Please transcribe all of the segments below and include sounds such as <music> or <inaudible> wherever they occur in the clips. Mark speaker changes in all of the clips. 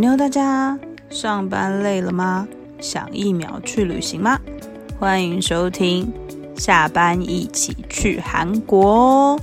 Speaker 1: 妞，大家上班累了吗？想一秒去旅行吗？欢迎收听，下班一起去韩国哦。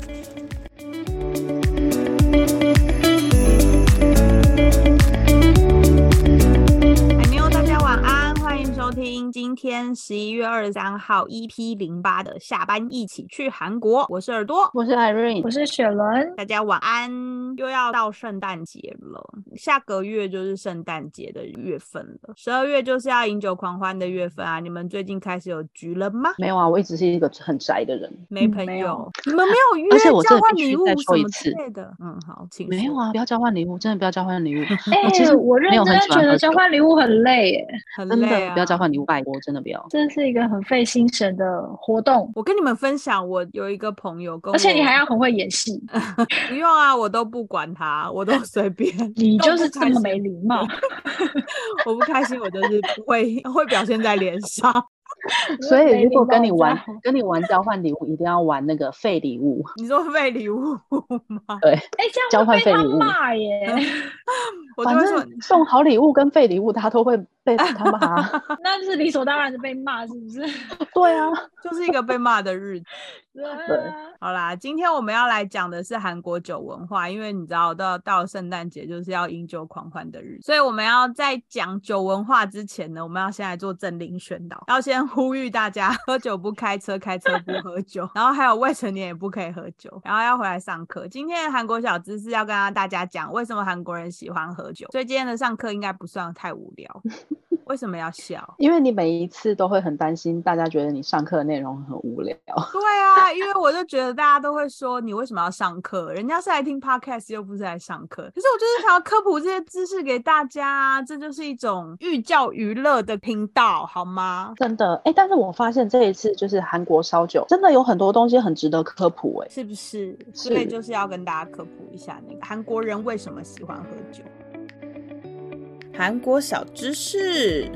Speaker 1: 天十一月二十三号 EP 零八的下班一起去韩国。我是耳朵，
Speaker 2: 我是 Irene，
Speaker 3: 我是雪伦。
Speaker 1: 大家晚安，又要到圣诞节了，下个月就是圣诞节的月份了。十二月就是要饮酒狂欢的月份啊！你们最近开始有局了吗？
Speaker 2: 没有啊，我一直是一个很宅的人，
Speaker 1: 没朋友你们没有约
Speaker 2: 而且我
Speaker 1: 交换礼物
Speaker 2: 再说
Speaker 1: 什么
Speaker 2: 一次
Speaker 1: 之类的。嗯，好，请
Speaker 2: 没有，啊，不要交换礼物，真的不要交换礼物。<laughs>
Speaker 3: 哎、
Speaker 2: 我其实
Speaker 3: 我认真觉得交换礼物很累
Speaker 1: 很累啊，
Speaker 2: 的不要交换礼物，拜托，真的不要。
Speaker 3: 这是一个很费心神的活动，
Speaker 1: 我跟你们分享，我有一个朋友跟我，
Speaker 3: 而且你还要很会演戏，<laughs>
Speaker 1: 不用啊，我都不管他，我都 <laughs> 随便。
Speaker 3: 你就是这么没礼貌。<laughs>
Speaker 1: 我不开心，我就是不会会表现在脸上。<laughs>
Speaker 2: 所以如果跟你玩跟你玩交换礼物，一定要玩那个废礼物。
Speaker 1: 你说废礼物吗？<laughs>
Speaker 2: 对，
Speaker 3: 哎、这
Speaker 2: 交换废礼物
Speaker 3: 骂耶。<laughs>
Speaker 2: 反正送好礼物跟废礼物，他都会被他骂啊。
Speaker 3: 那是理所当然的被骂，是不是？
Speaker 2: 对啊，
Speaker 1: 就是一个被骂的日子。好啦，今天我们要来讲的是韩国酒文化，因为你知道到到圣诞节就是要饮酒狂欢的日子，所以我们要在讲酒文化之前呢，我们要先来做政令宣导，要先呼吁大家喝酒不开车，开车不喝酒，然后还有未成年也不可以喝酒，然后要回来上课。今天的韩国小知识要跟大家讲为什么韩国人喜欢喝酒，所以今天的上课应该不算太无聊。<laughs> 为什么要笑？
Speaker 2: 因为你每一次都会很担心，大家觉得你上课的内容很无聊。
Speaker 1: 对啊，因为我就觉得大家都会说你为什么要上课？人家是来听 podcast 又不是来上课。可是我就是想要科普这些知识给大家啊，这就是一种寓教于乐的频道，好吗？
Speaker 2: 真的，哎，但是我发现这一次就是韩国烧酒，真的有很多东西很值得科普，哎，
Speaker 1: 是不是？所以就是要跟大家科普一下那个韩国人为什么喜欢喝酒。韩国小知识。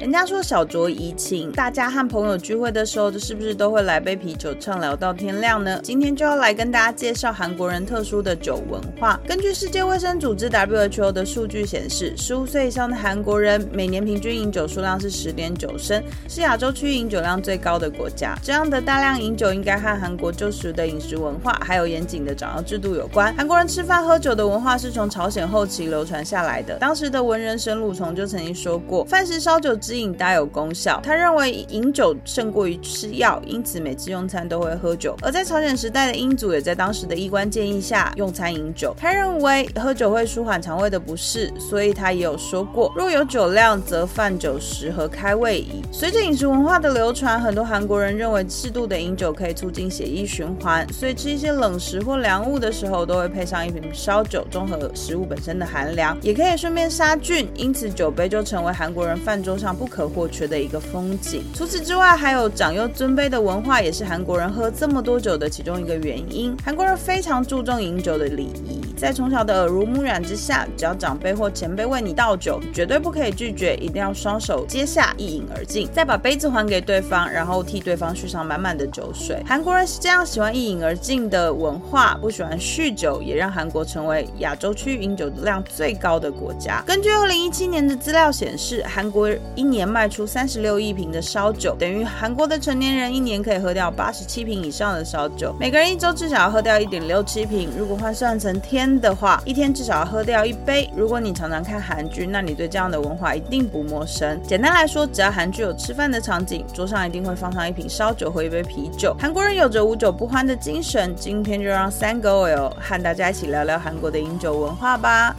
Speaker 1: 人家说小酌怡情，大家和朋友聚会的时候，这是不是都会来杯啤酒畅聊到天亮呢？今天就要来跟大家介绍韩国人特殊的酒文化。根据世界卫生组织 WHO 的数据显示，十五岁以上的韩国人每年平均饮酒数量是十点九升，是亚洲区饮酒量最高的国家。这样的大量饮酒应该和韩国旧时的饮食文化，还有严谨的长幼制度有关。韩国人吃饭喝酒的文化是从朝鲜后期流传下来的。当时的文人沈鲁从就曾经说过：“饭食烧酒之饮大有功效。”他认为饮酒胜过于吃药，因此每次用餐都会喝酒。而在朝鲜时代的英祖也在当时的医官建议下用餐饮酒。他认为喝酒会舒缓肠胃的不适，所以他也有说过：“若有酒量，则饭酒食和开胃矣。”随着饮食文化的流传，很多韩国人认为适度的饮酒可以促进血液循环，所以吃一些冷食或凉物的时候，都会配上一瓶烧酒，中和食物本身的寒凉，也可以顺便杀菌。因此，酒杯就成为韩国人饭桌上不可或缺的一个风景。除此之外，还有长幼尊卑的文化，也是韩国人喝这么多酒的其中一个原因。韩国人非常注重饮酒的礼仪，在从小的耳濡目染之下，只要长辈或前辈为你倒酒，绝对不可以拒绝，一定要双手接下，一饮而尽，再把杯子还给对方，然后替对方续上满满的酒水。韩国人是这样喜欢一饮而尽的文化，不喜欢酗酒，也让韩国成为亚洲区饮酒量最高的国家。根据二零一七年的资料显示，韩国一年卖出三十六亿瓶的烧酒，等于韩国的成年人一年可以喝掉八十七瓶以上的烧酒。每个人一周至少要喝掉一点六七瓶，如果换算成天的话，一天至少要喝掉一杯。如果你常常看韩剧，那你对这样的文化一定不陌生。简单来说，只要韩剧有吃饭的场景，桌上一定会放上一瓶烧酒或一杯啤酒。韩国人有着无酒不欢的精神，今天就让三个 OL 和大家一起聊聊韩国的饮酒文化吧。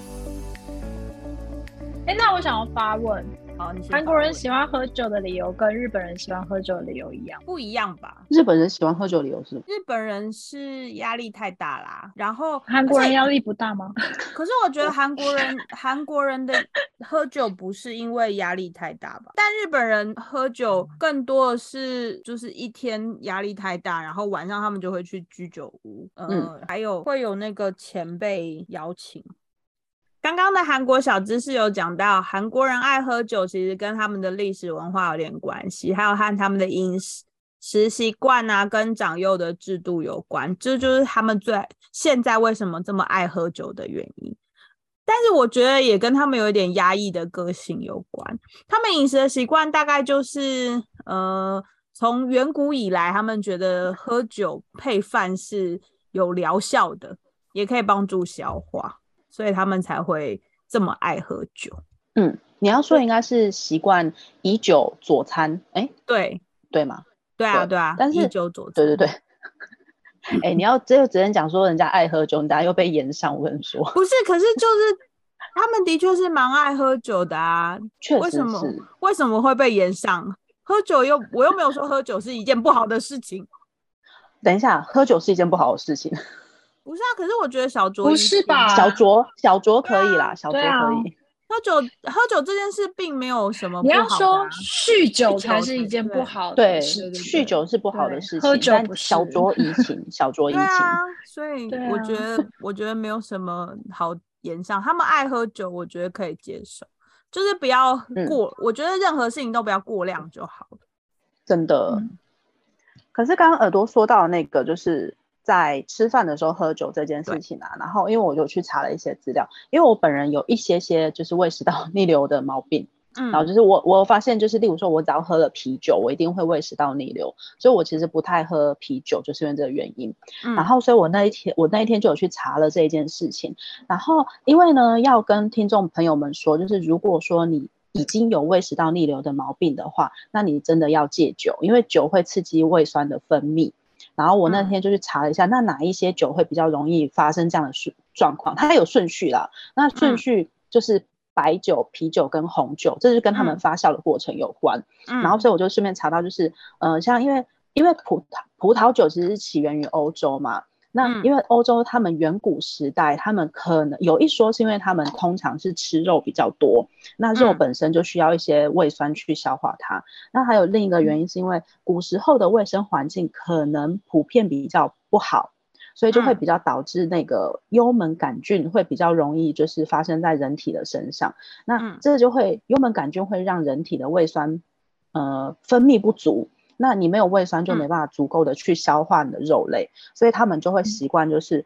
Speaker 3: 哎、那我想要发问，韩国人喜欢喝酒的理由跟日本人喜欢喝酒的理由一样？
Speaker 1: 不一样吧？
Speaker 2: 日本人喜欢喝酒的理由是什么？
Speaker 1: 日本人是压力太大啦，然后
Speaker 3: 韩国人压力不大吗？<laughs>
Speaker 1: 可是我觉得韩国人韩国人的喝酒不是因为压力太大吧？但日本人喝酒更多的是就是一天压力太大，然后晚上他们就会去居酒屋，呃，
Speaker 2: 嗯
Speaker 1: 还有会有那个前辈邀请。刚刚的韩国小知识有讲到，韩国人爱喝酒，其实跟他们的历史文化有点关系，还有和他们的饮食食习惯啊，跟长幼的制度有关，这就是他们最现在为什么这么爱喝酒的原因。但是我觉得也跟他们有一点压抑的个性有关。他们饮食的习惯大概就是，呃，从远古以来，他们觉得喝酒配饭是有疗效的，也可以帮助消化，所以他们才会这么爱喝酒。
Speaker 2: 嗯，你要说应该是习惯以酒佐餐，哎，
Speaker 1: 对，
Speaker 2: 对吗？
Speaker 1: 对啊，
Speaker 2: 对
Speaker 1: 对啊，
Speaker 2: 但是
Speaker 1: 以酒佐餐
Speaker 2: 对对对。哎、你要只有只能讲说人家爱喝酒，你等下又被延上。我跟你说，
Speaker 1: 不是，可是就是他们的确是蛮爱喝酒的啊。
Speaker 2: 确实
Speaker 1: 为什么
Speaker 2: 是。
Speaker 1: 为什么会被延上？喝酒又我又没有说喝酒是一件不好的事情，
Speaker 2: 等一下，喝酒是一件不好的事情。
Speaker 1: 不是啊？可是我觉得小酌
Speaker 3: 不是吧
Speaker 2: 小酌小酌可以啦，小酌可以。
Speaker 1: 喝酒喝酒这件事并没有什么
Speaker 3: 不要
Speaker 1: 不好的
Speaker 3: 说
Speaker 1: 啊
Speaker 3: 酗酒才是一件不好的
Speaker 2: 对，
Speaker 3: 事，
Speaker 2: 酗酒是不好的事情，
Speaker 3: 喝酒
Speaker 2: 但小
Speaker 3: 是
Speaker 2: 酌怡情，<laughs> 小酌怡
Speaker 1: 对
Speaker 2: 情。
Speaker 1: 啊，所以我觉得 <laughs> 我觉得没有什么好言上。他们爱喝酒，我觉得可以接受，就是不要
Speaker 2: 嗯
Speaker 1: 过。我觉得任何事情都不要过量就好了。
Speaker 2: 真的。
Speaker 3: 嗯
Speaker 2: 可是刚刚耳朵说到那个，就是在吃饭的时候喝酒这件事情啊，然后因为我就去查了一些资料，因为我本人有一些些就是胃食道 <laughs> 逆流的毛病，
Speaker 1: 嗯，
Speaker 2: 然后就是我我发现就是例如说我只要喝了啤酒，我一定会胃食道逆流，所以我其实不太喝啤酒，就是因为这个原因。
Speaker 1: 嗯
Speaker 2: 然后，所以我那一天，我那一天就有去查了这一件事情。然后，因为呢，要跟听众朋友们说，就是如果说你已经有胃食道逆流的毛病的话，那你真的要戒酒，因为酒会刺激胃酸的分泌。然后我那
Speaker 1: 嗯
Speaker 2: 天就去查了一下，那哪一些酒会比较容易发生这样的顺状况？它有顺序啦，那顺
Speaker 1: 嗯
Speaker 2: 序就是白酒、啤酒跟红酒，这是跟他们
Speaker 1: 嗯
Speaker 2: 发酵的过程有关。
Speaker 1: 嗯
Speaker 2: 然后所以我就顺便查到，就是呃，像因为因为葡萄葡萄酒其实是起源于欧洲嘛，那
Speaker 1: 嗯。
Speaker 2: 因为欧洲他们远古时代，他们可能有一说是因为他们通常是吃肉比较多，那肉
Speaker 1: 嗯。
Speaker 2: 本身就需要一些胃酸去消化它。那还有另一个原因是因为古时候的卫生环境可能普遍比较不好。所以就会
Speaker 1: 嗯。
Speaker 2: 比较导致那个幽门杆菌会比较容易就是发生在人体的身上，那
Speaker 1: 嗯。
Speaker 2: 这就会幽门杆菌会让人体的胃酸呃分泌不足，那你没有胃酸就没
Speaker 1: 嗯
Speaker 2: 办法足够的去消化你的肉类，所以他们就会习惯就是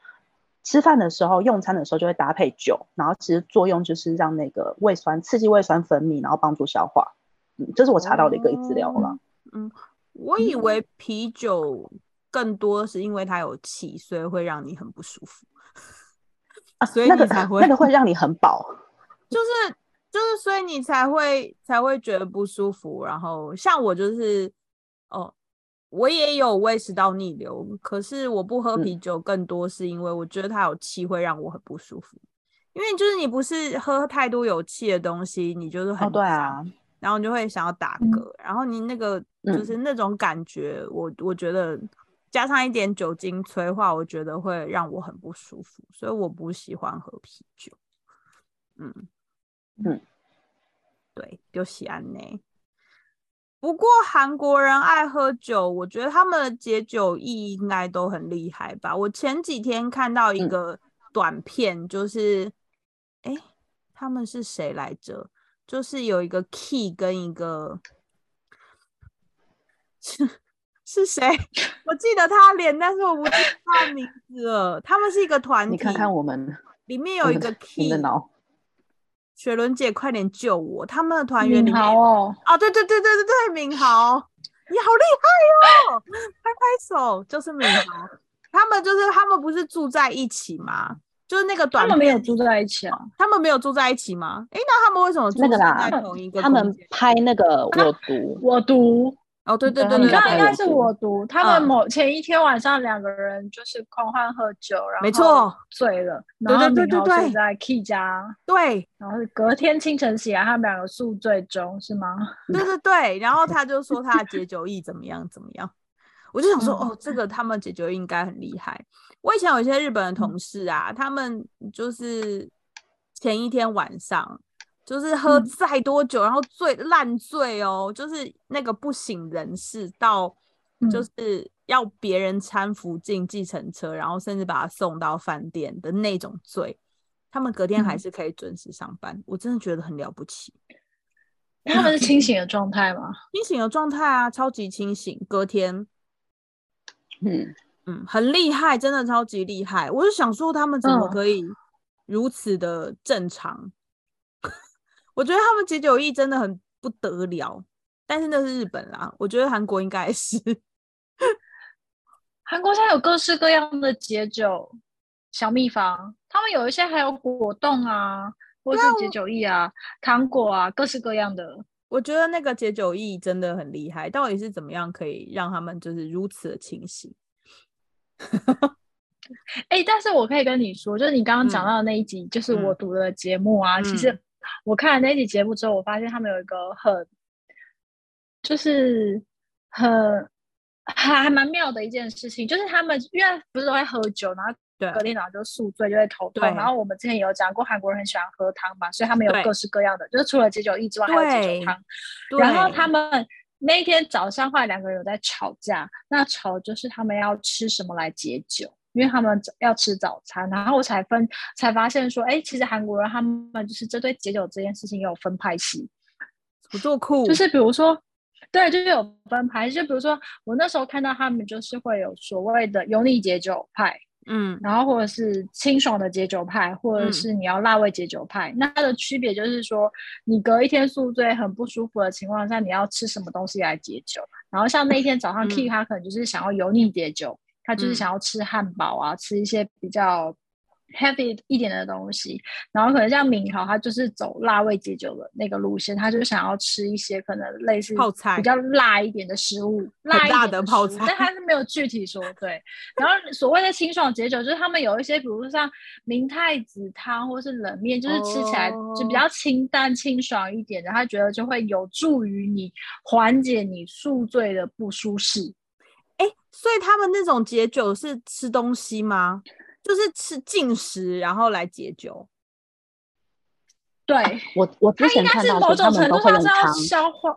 Speaker 2: 吃饭的时候用餐的时候就会搭配酒，然后其实作用就是让那个胃酸刺激胃酸分泌，然后帮助消化。嗯，这是我查到的一个资料了。
Speaker 1: 嗯，我以为啤酒更多是因为它有气，所以会让你很不舒服，<laughs> 啊所以
Speaker 2: 那个
Speaker 1: 你才会
Speaker 2: 那个会让你很饱。<laughs>
Speaker 1: 就是就是，所以你才会才会觉得不舒服。然后像我就是，哦，我也有胃食道逆流，可是我不喝
Speaker 2: 嗯
Speaker 1: 啤酒，更多是因为我觉得它有气会让我很不舒服。因为就是你不是喝太多有气的东西，你就是很
Speaker 2: 哦，对啊，
Speaker 1: 然后你就会想要打
Speaker 3: 嗯
Speaker 1: 嗝，然后你那个就
Speaker 2: 嗯
Speaker 1: 是那种感觉，我我觉得加上一点酒精催化，我觉得会让我很不舒服，所以我不喜欢喝啤酒。嗯
Speaker 2: 嗯，
Speaker 1: 对，就喜安呢。不过韩国人爱喝酒，我觉得他们的解酒意应该都很厉害吧。我前几天看到一
Speaker 2: 嗯
Speaker 1: 个短片，就是，哎、他们是谁来着？就是有一个 Key 跟一个是 <laughs> 是谁？我记得他脸，但是我不记得他名字了。他们是一个团体，
Speaker 2: 你看看我们
Speaker 1: 里面有一个 Key 雪伦姐，快点救我！他们的团员里
Speaker 3: 敏
Speaker 1: 面
Speaker 3: 哦，
Speaker 1: 啊，对对对对对对，敏豪，你好厉害哦！拍拍手，就是敏豪。他们就是他们不是住在一起吗？就是那个短他，
Speaker 3: 们没有住在一起啊。
Speaker 1: 他们没有住在一起吗？哎，那他们为什么
Speaker 2: 那个啦
Speaker 1: 在同一个
Speaker 2: 他们拍那个我读，
Speaker 3: 我读，
Speaker 1: 哦，对对
Speaker 2: 对
Speaker 1: 对对
Speaker 3: 你
Speaker 1: 知
Speaker 3: 道，应该是我读，他们
Speaker 1: 嗯。
Speaker 3: 某前一天晚上两个人就是狂欢喝酒，然后
Speaker 1: 没错。
Speaker 3: 醉了，
Speaker 1: 对
Speaker 3: 然后
Speaker 1: 对对对
Speaker 3: 在 Key 家，
Speaker 1: 对。
Speaker 3: 然后隔天清晨起来，他们两个宿醉中是吗？<laughs>
Speaker 1: 对对对，然后他就说他的解酒意怎么样怎么样，我就想说，
Speaker 3: 嗯。
Speaker 1: 哦，这个他们解酒应该很厉害。我以前有一些日本的同事啊，他们就是前一天晚上就是喝
Speaker 3: 嗯
Speaker 1: 再多酒，然后醉烂醉哦，就是那个不省人事到就
Speaker 3: 嗯
Speaker 1: 是要别人搀扶进计程车，然后甚至把他送到饭店的那种醉。他们隔天还
Speaker 3: 嗯
Speaker 1: 是可以准时上班，我真的觉得很了不起。
Speaker 3: 他们是清醒的 <laughs> 状态吗？
Speaker 1: 清醒的状态啊，超级清醒。隔天，
Speaker 2: 嗯，
Speaker 1: 嗯，很厉害，真的超级厉害。我就想说，他们怎么
Speaker 3: 嗯
Speaker 1: 可以如此的正常。我觉得他们解酒意真的很不得了，但是那是日本啦，我觉得韩国应该是。
Speaker 3: 韩国现在有各式各样的解酒小秘方，他们有一些还有果冻啊，或是解酒液啊、糖果啊，各式各样的。
Speaker 1: 我觉得那个解酒液真的很厉害，到底是怎么样可以让他们就是如此的清醒？<laughs>
Speaker 3: 哎，但是我可以跟你说，就是你刚刚讲到的那一集，就是我读的节目啊。其实我看了那集节目之后，我发现他们有一个很，就是很还还蛮妙的一件事情，就是他们因为不是都会喝酒，然后隔天早上就宿醉，就会头痛。然后我们之前也有讲过，韩国人很喜欢喝汤嘛，所以他们有各式各样的，就是除了解酒液之外，还有解酒汤。然后他们那一天早上，后来两个人有在吵架，那吵就是他们要吃什么来解酒。因为他们要吃早餐，然后我才分才发现说，哎，其实韩国人他们就是针对解酒这件事情也有分派系，
Speaker 1: 不做酷，
Speaker 3: 就是比如说，对，就是有分派，就比如说我那时候看到他们就是会有所谓的油腻解酒派，
Speaker 1: 嗯，
Speaker 3: 然后或者是清爽的解酒派，或者是你要辣味解酒派，那它的区别就是说，你隔一天宿醉很不舒服的情况下，你要吃什么东西来解酒，然后像那一天早上 K 他可能就是想要油腻解酒。他就是想要吃汉堡啊，吃一些比较 heavy 一点的东西，然后可能像敏豪，他就是走辣味解酒的那个路线，他就想要吃一些可能类似
Speaker 1: 泡菜
Speaker 3: 比较辣一点的食物，辣
Speaker 1: 一点的泡菜，
Speaker 3: 但他是没有具体说对。然后所谓的清爽解酒，就是他们有一些，比如说像明太子汤或是冷面，就是吃起来就比较清淡清爽一点的，他觉得就会有助于你缓解你宿醉的不舒适。
Speaker 1: 哎，所以他们那种解酒是吃东西吗？就是吃进食，然后来解酒。
Speaker 3: 对
Speaker 2: 我，我之前看到
Speaker 3: 某种程度上是
Speaker 2: 要
Speaker 3: 消化，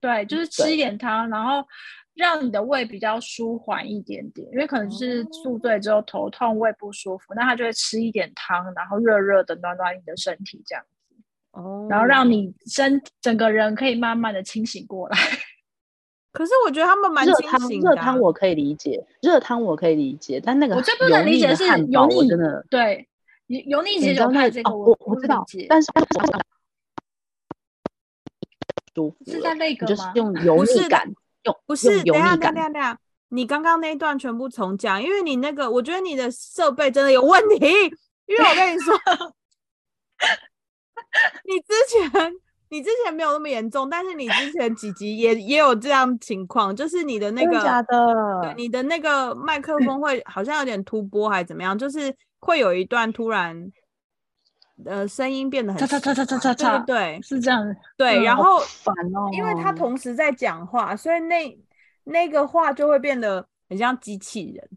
Speaker 3: 对，就是吃一点汤，然后让你的胃比较舒缓一点点。因为可能是宿醉之后头痛、胃不舒服，那他就会吃一点汤，然后热热的暖暖你的身体这样子。
Speaker 1: 哦，
Speaker 3: 然后让你身整个人可以慢慢的清醒过来。
Speaker 1: 可是我觉得他们蛮
Speaker 2: 热汤，热汤我可以理解，热汤我可以理解，但那个
Speaker 3: 我最不能理解是油腻，
Speaker 2: 真的
Speaker 3: 对油腻解酒派这个
Speaker 2: 我
Speaker 3: 我
Speaker 2: 知道，但是 <laughs>
Speaker 3: 舒服是在那个
Speaker 2: 就是用油腻感，用
Speaker 1: 不是
Speaker 2: 油腻
Speaker 1: 感。你刚刚那一段全部重讲，因为你那个，我觉得你的设备真的有问题，<laughs> 因为我跟你说，<laughs> 你之前。你之前没有那么严重，但是你之前几集也也有这样情况，就是你的那个
Speaker 2: 假的，
Speaker 1: 你的那个麦克风会 <laughs> 好像有点突波还是怎么样，就是会有一段突然，呃，声音变得很，
Speaker 3: 嚓嚓嚓嚓嚓嚓，
Speaker 1: 对，
Speaker 3: 是这样，
Speaker 1: 对，然后
Speaker 2: 烦哦，
Speaker 1: 因为他同时在讲话，所以那那个话就会变得很像机器人。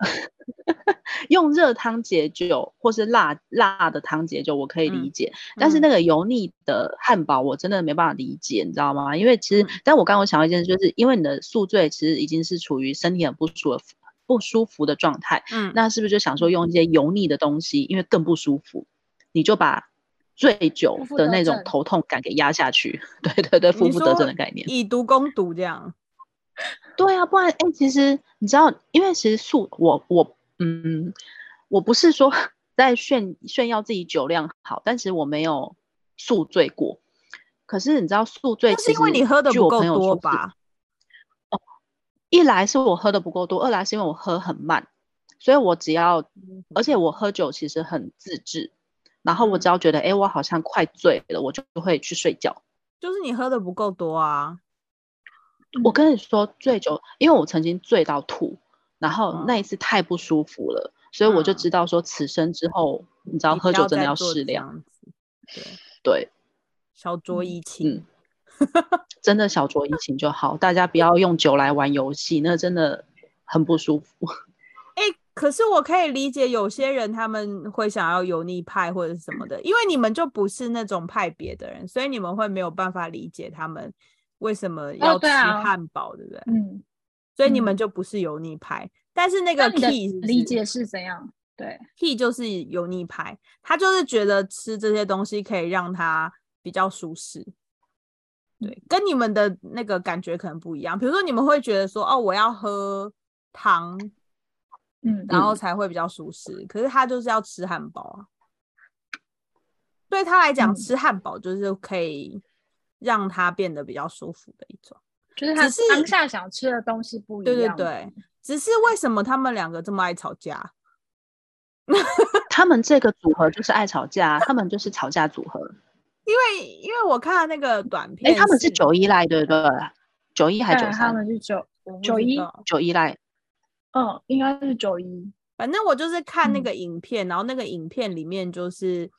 Speaker 1: <laughs>
Speaker 2: 用热汤解酒，或是辣辣的汤解酒，我可以理解。但是那个油腻的汉堡，我真的没办法理解，你知道吗？因为其实，但我刚刚想到一件事，就是因为你的宿醉其实已经是处于身体很不舒服、不舒服的状态。
Speaker 1: 嗯，
Speaker 2: 那是不是就想说用一些油腻的东西，因为更不舒服，你就把醉酒的那种头痛感给压下去？对 <laughs> 对对，负负得正的概念，
Speaker 1: 以毒攻毒这样。<laughs>
Speaker 2: 对啊，不然哎，其实你知道，因为其实宿我我嗯，我不是说 <laughs> 在炫炫耀自己酒量好，但是我没有宿醉过。可是你知道宿醉，
Speaker 1: 是因为你喝的不够多吧？
Speaker 2: 哦，一来是我喝的不够多，二来是因为我喝很慢，所以我只要，而且我喝酒其实很自制，然后我只要觉得哎，我好像快醉了，我就会去睡觉。
Speaker 1: 就是你喝的不够多啊。
Speaker 2: 我跟你说，醉酒，因为我曾经醉到吐，然后那一次太不舒服了，所以我就知道说，此生之后，你知道喝酒真的要适量，
Speaker 1: 对。
Speaker 2: 对，
Speaker 1: 小酌怡情，<laughs>
Speaker 2: 真的小酌怡情就好，大家不要用酒来玩游戏，那真的很不舒服。<laughs>
Speaker 1: 哎，可是我可以理解有些人他们会想要油腻派或者是什么的，因为你们就不是那种派别的人，所以你们会没有办法理解他们。为什么要吃汉堡，对不对？
Speaker 3: 嗯，
Speaker 1: 所以你们就不是油腻派，但是那个 key
Speaker 3: 理解是怎样？对
Speaker 1: ，key 就是油腻派，他就是觉得吃这些东西可以让他比较舒适。对，跟你们的那个感觉可能不一样。比如说，你们会觉得说，哦，我要喝糖，
Speaker 3: 嗯，
Speaker 1: 然后才会比较舒适。可是他就是要吃汉堡啊。对他来讲，吃汉堡就是可以让他变得比较舒服的一种，
Speaker 3: 就是他当下想吃的东西不一
Speaker 1: 样。对对对，只是为什么他们两个这么爱吵架？<laughs>
Speaker 2: 他们这个组合就是爱吵架，他们就是吵架组合。<laughs>
Speaker 1: 因为因为我看那个短片，
Speaker 2: 哎，他们是九一来，对不对？九一还是九三？
Speaker 3: 他们是九九一
Speaker 2: 九一来。
Speaker 3: 嗯，应该是九一。
Speaker 1: 反正我就是看那个影片，然后那个影片里面就是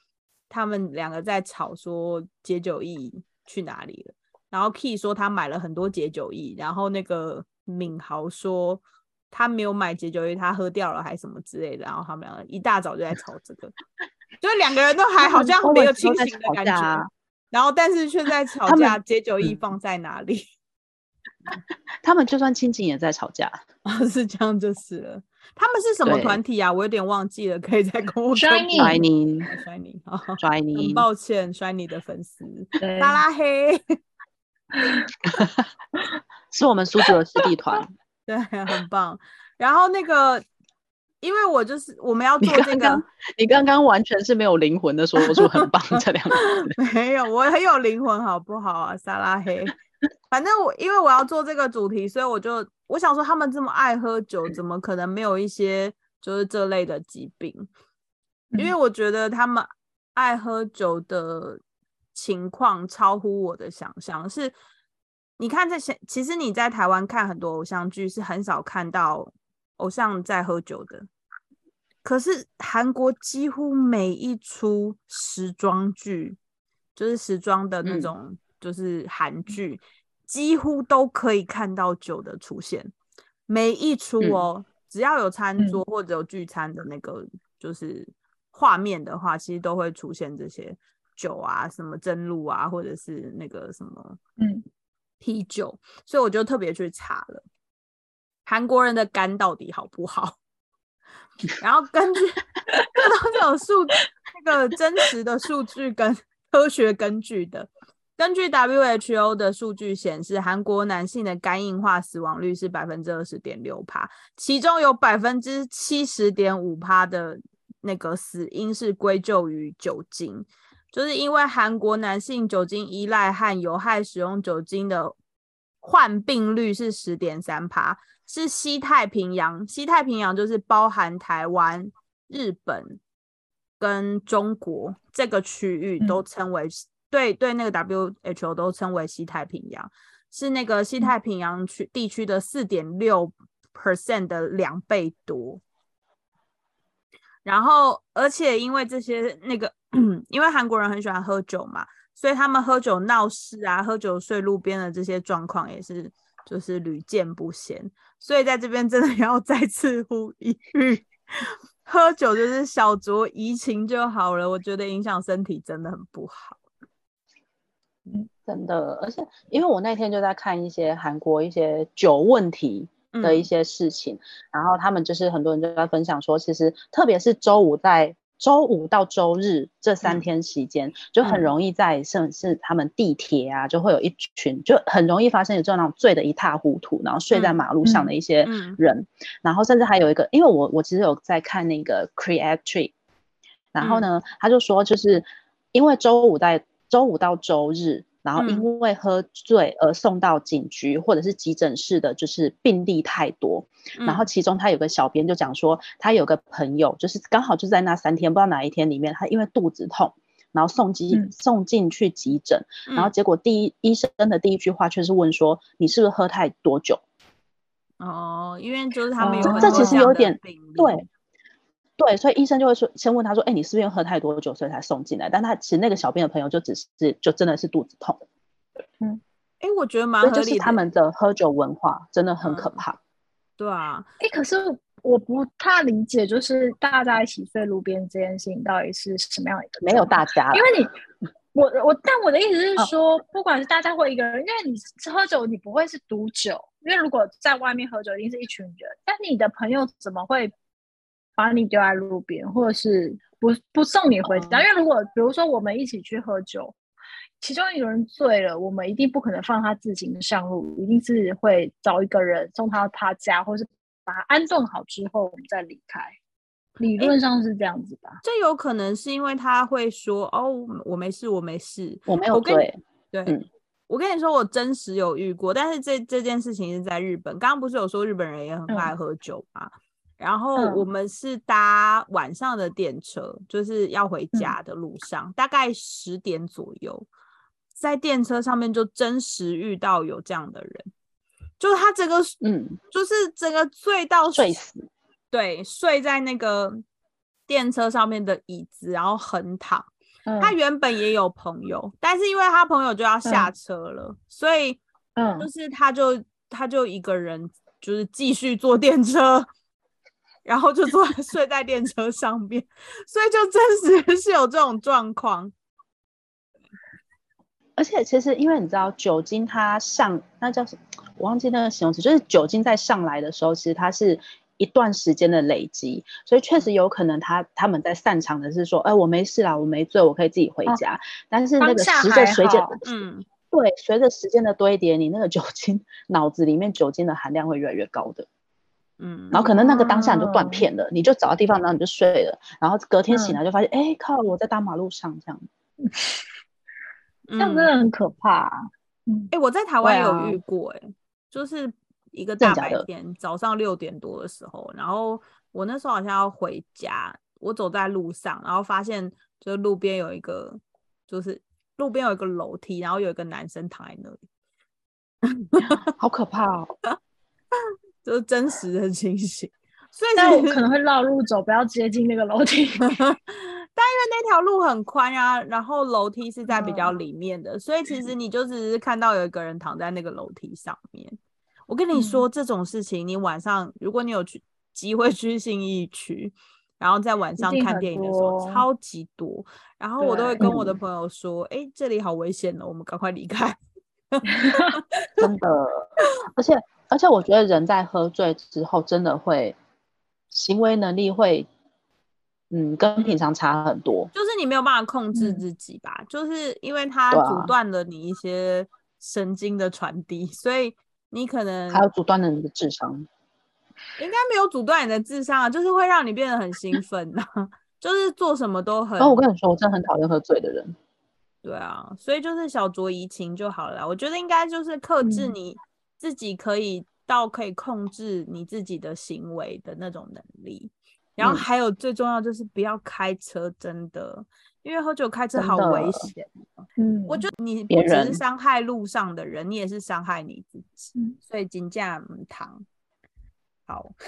Speaker 1: 他们两个在吵说解酒液去哪里了，然后 Key 说他买了很多解酒液，然后那个敏豪说他没有买解酒液，他喝掉了还什么之类的，然后他们两个一大早就在吵这个，<laughs> 就两个人都还好像没有清醒的感觉，然后但是却在吵架，解酒液放在哪里？<laughs>
Speaker 2: 他们就算清醒也在吵架。
Speaker 1: 啊，<laughs> 是这样就是了。他们是什么团体啊？我有点忘记了，可以再跟我
Speaker 2: 说。
Speaker 1: Shiny，Shiny，
Speaker 2: 啊，Shiny，
Speaker 1: 很抱歉，Shiny 的粉丝，拉拉黑，<laughs>
Speaker 2: 是我们苏州的师弟团，<laughs>
Speaker 1: 对，很棒。然后那个，因为我就是我们要做这个，
Speaker 2: 你刚刚完全是没有灵魂的说出很棒这两个
Speaker 1: 字，<laughs> 没有，我很有灵魂，好不好啊？沙拉黑。反正我因为我要做这个主题，所以我就我想说，他们这么爱喝酒，怎么可能没有一些就是这类的疾病？因为我觉得他们爱喝酒的情况超乎我的想象。是，你看这些，其实你在台湾看很多偶像剧，是很少看到偶像在喝酒的。可是韩国几乎每一出时装剧，就是时装的那种。就是韩剧，几乎都可以看到酒的出现。每一出哦，只要有餐桌或者有聚餐的那个就是画面的话，其实都会出现这些酒啊，什么蒸露啊，或者是那个什么嗯啤酒。所以我就特别去查了韩国人的肝到底好不好，<laughs> 然后根据 <laughs> 这都是有数那个真实的数据跟科学根据的。根据 WHO 的数据显示，韩国男性的肝硬化死亡率是百分之二十点六趴，其中有百分之七十点五趴的那个死因是归咎于酒精，就是因为韩国男性酒精依赖和有害使用酒精的患病率是十点三趴，是西太平洋，西太平洋就是包含台湾、日本跟中国这个区域都称为。对对，那个 WHO 都称为西太平洋，是那个西太平洋区地区的四点六 percent 的两倍多。然后，而且因为这些那个，<clears throat> 因为韩国人很喜欢喝酒嘛，所以他们喝酒闹事啊，喝酒睡路边的这些状况也是就是屡见不鲜。所以在这边真的 <laughs> 要再次呼吁，喝酒就是小酌怡情就好了，我觉得影响身体真的很不好。
Speaker 2: 嗯，真的，而且因为我那天就在看一些韩国一些酒问题的一些事情，然后他们就是很多人就在分享说，其实特别是周五在周五到周日这三天期间，就很容易在甚至他们地铁啊，就会有一群就很容易发生有这种那种醉的一塌糊涂，然后睡在马路上的一些人，然后甚至还有一个，因为我我其实有在看那个 Creatory，然后呢，他就说就是因为周五在。周五到周日，然后因为喝醉而送到警局或者是急诊室的，就是病例太多。然后其中他有个小编就讲说，他有个朋友，就是刚好就在那三天，不知道哪一天里面，他因为肚子痛，然后送进送进去急诊，然后结果第一医生的第一句话却是问说，你是不是喝太多酒？
Speaker 1: 哦，因为就是他们有
Speaker 2: 这其实有点对。对，所以医生就会说，先问他说：“哎，你是不是喝太多酒，所以才送进来？”但他其实那个小便的朋友就只是，就真的是肚子痛。
Speaker 1: 嗯，哎，我觉得蛮合理
Speaker 2: 的。就是他们的喝酒文化真的很可怕。
Speaker 1: 对啊，
Speaker 3: 哎，可是我不太理解，就是大家一起睡路边这件事情到底是什么样一个？
Speaker 2: 没有大家，
Speaker 3: 因为你，<laughs> 我我，但我的意思是说，不管是大家或一个人，因为你喝酒，你不会是独酒，因为如果在外面喝酒，一定是一群人。但你的朋友怎么会？把你丢在路边，或者是不不送你回家，因为如果比如说我们一起去喝酒，其中一个人醉了，我们一定不可能放他自行上路，一定是会找一个人送他到他家，或是把他安顿好之后，我们再离开。理论上是这样子吧？
Speaker 1: 这有可能是因为他会说：“哦，我没事，我没事，
Speaker 2: 我没有
Speaker 1: 对。”对，我跟你说，我真实有遇过，但是这这件事情是在日本。刚刚不是有说日本人也很爱喝酒吗？然后我们是搭晚上的电车，就是要回家的路上，大概十点左右，在电车上面就真实遇到有这样的人，就是他整个嗯，就是整个醉到
Speaker 2: 睡死。
Speaker 1: 对，睡在那个电车上面的椅子，然后横躺。他原本也有朋友，但是因为他朋友就要下车了，所以，嗯，就是他就他就一个人，就是继续坐电车，然后就坐 <laughs> 睡在电车上面，所以就真实是有这种状况。
Speaker 2: 而且其实因为你知道酒精它上那叫什么，我忘记那个形容词，就是酒精在上来的时候，其实它是。一段时间的累积，所以确实有可能他他们在散场的是说，哎，我没事啦，我没醉，我可以自己回家。但是那个时间随着，嗯，对，随着时间的堆叠，你那个酒精 <laughs> 脑子里面酒精的含量会越来越高的，嗯，然后可能那个当下你就断片了，你就找个地方，然后你就睡了，然后隔天醒来就发现，哎，靠，我在大马路上这样，<laughs>
Speaker 3: 这样真的很可怕。
Speaker 1: 嗯，哎，我在台湾有遇过，哎，就是。一个大白天，早上六点多的时候，然后我那时候好像要回家，我走在路上，然后发现就路边有一个，就是路边有一个楼梯，然后有一个男生躺在那里，<laughs>
Speaker 2: 好可怕哦，<laughs>
Speaker 1: 就是真实的情形。所以
Speaker 3: 我可能会绕路走，不要接近那个楼梯。<laughs>
Speaker 1: 但因为那条路很宽啊，然后楼梯是在比较里面的，所以其实你就只是看到有一个人躺在那个楼梯上面。我跟你说这种事情，你晚上如果你有去机会去信义区，然后在晚上看电影的时候，超级多。然后我都会跟我的朋友说：“哎，这里好危险哦，我们赶快离开。<laughs> ”
Speaker 2: 真的，而且而且，我觉得人在喝醉之后，真的会行为能力会，嗯，跟平常差很多。
Speaker 1: 就是你没有办法控制自己吧？就是因为它阻断了你一些神经的传递，所以。你可能
Speaker 2: 还有阻断了你的智商，
Speaker 1: 应该没有阻断你的智商啊，就是会让你变得很兴奋呐，<laughs> 就是做什么都很。
Speaker 2: 哦，我跟你说，我真的很讨厌喝醉的人。
Speaker 1: 对啊，所以就是小酌怡情就好了。我觉得应该就是克制你自己，可以到可以控制你自己的行为的那种能力。然后还有最重要就是不要开车，真的。因为喝酒开车好危险，嗯，我觉得你不只是伤害路上的人，你也是伤害你自己，所以金价糖。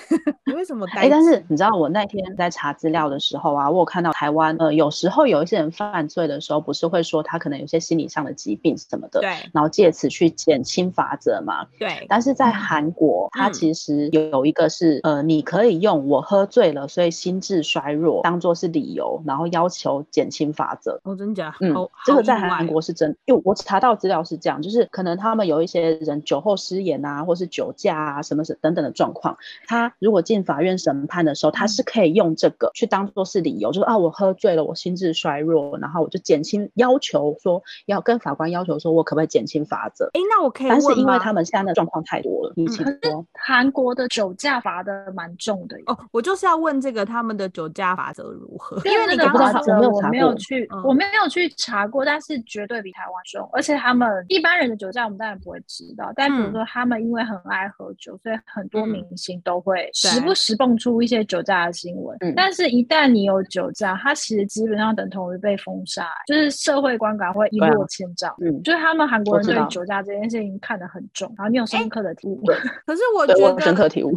Speaker 1: <laughs> 你为什么？哎，
Speaker 2: 但是你知道我那天在查资料的时候啊，我有看到台湾呃，有时候有一些人犯罪的时候，不是会说他可能有些心理上的疾病什么的，
Speaker 1: 对，
Speaker 2: 然后借此去减轻法则嘛，
Speaker 1: 对。
Speaker 2: 但是在韩国，他其实有一个是呃，你可以用我喝醉了，所以心智衰弱当做是理由，然后要求减轻法则。
Speaker 1: 哦，真假？嗯，
Speaker 2: 这个在韩国是真，因为我查到资料是这样，就是可能他们有一些人酒后失言啊，或是酒驾啊，什么什等等的状况。他如果进法院审判的时候，他是可以用这个去当做是理由，就是啊，我喝醉了，我心智衰弱，然后我就减轻要求说要跟法官要求说，我可不可以减轻罚则？
Speaker 1: 哎，那我可以
Speaker 2: 但是因为他们现在的状况太多了，你请说。
Speaker 3: 韩国的酒驾罚的蛮重的
Speaker 1: 哦，我就是要问这个他们的酒驾罚则如何？
Speaker 3: 因为你刚刚说我没有去，我没有去查过，但是绝对比台湾重，而且他们一般人的酒驾我们当然不会知道，但比如说他们因为很爱喝酒，所以很多明星都会。时不时蹦出一些酒驾的新闻，但是一旦你有酒驾，它其实基本上等同于被封杀，就是社会观感会一落千丈。嗯，就是他们韩国人对酒驾这件事情看得很重，然后你有深刻的体悟。<laughs>
Speaker 1: 可是我觉得
Speaker 2: 深刻体悟，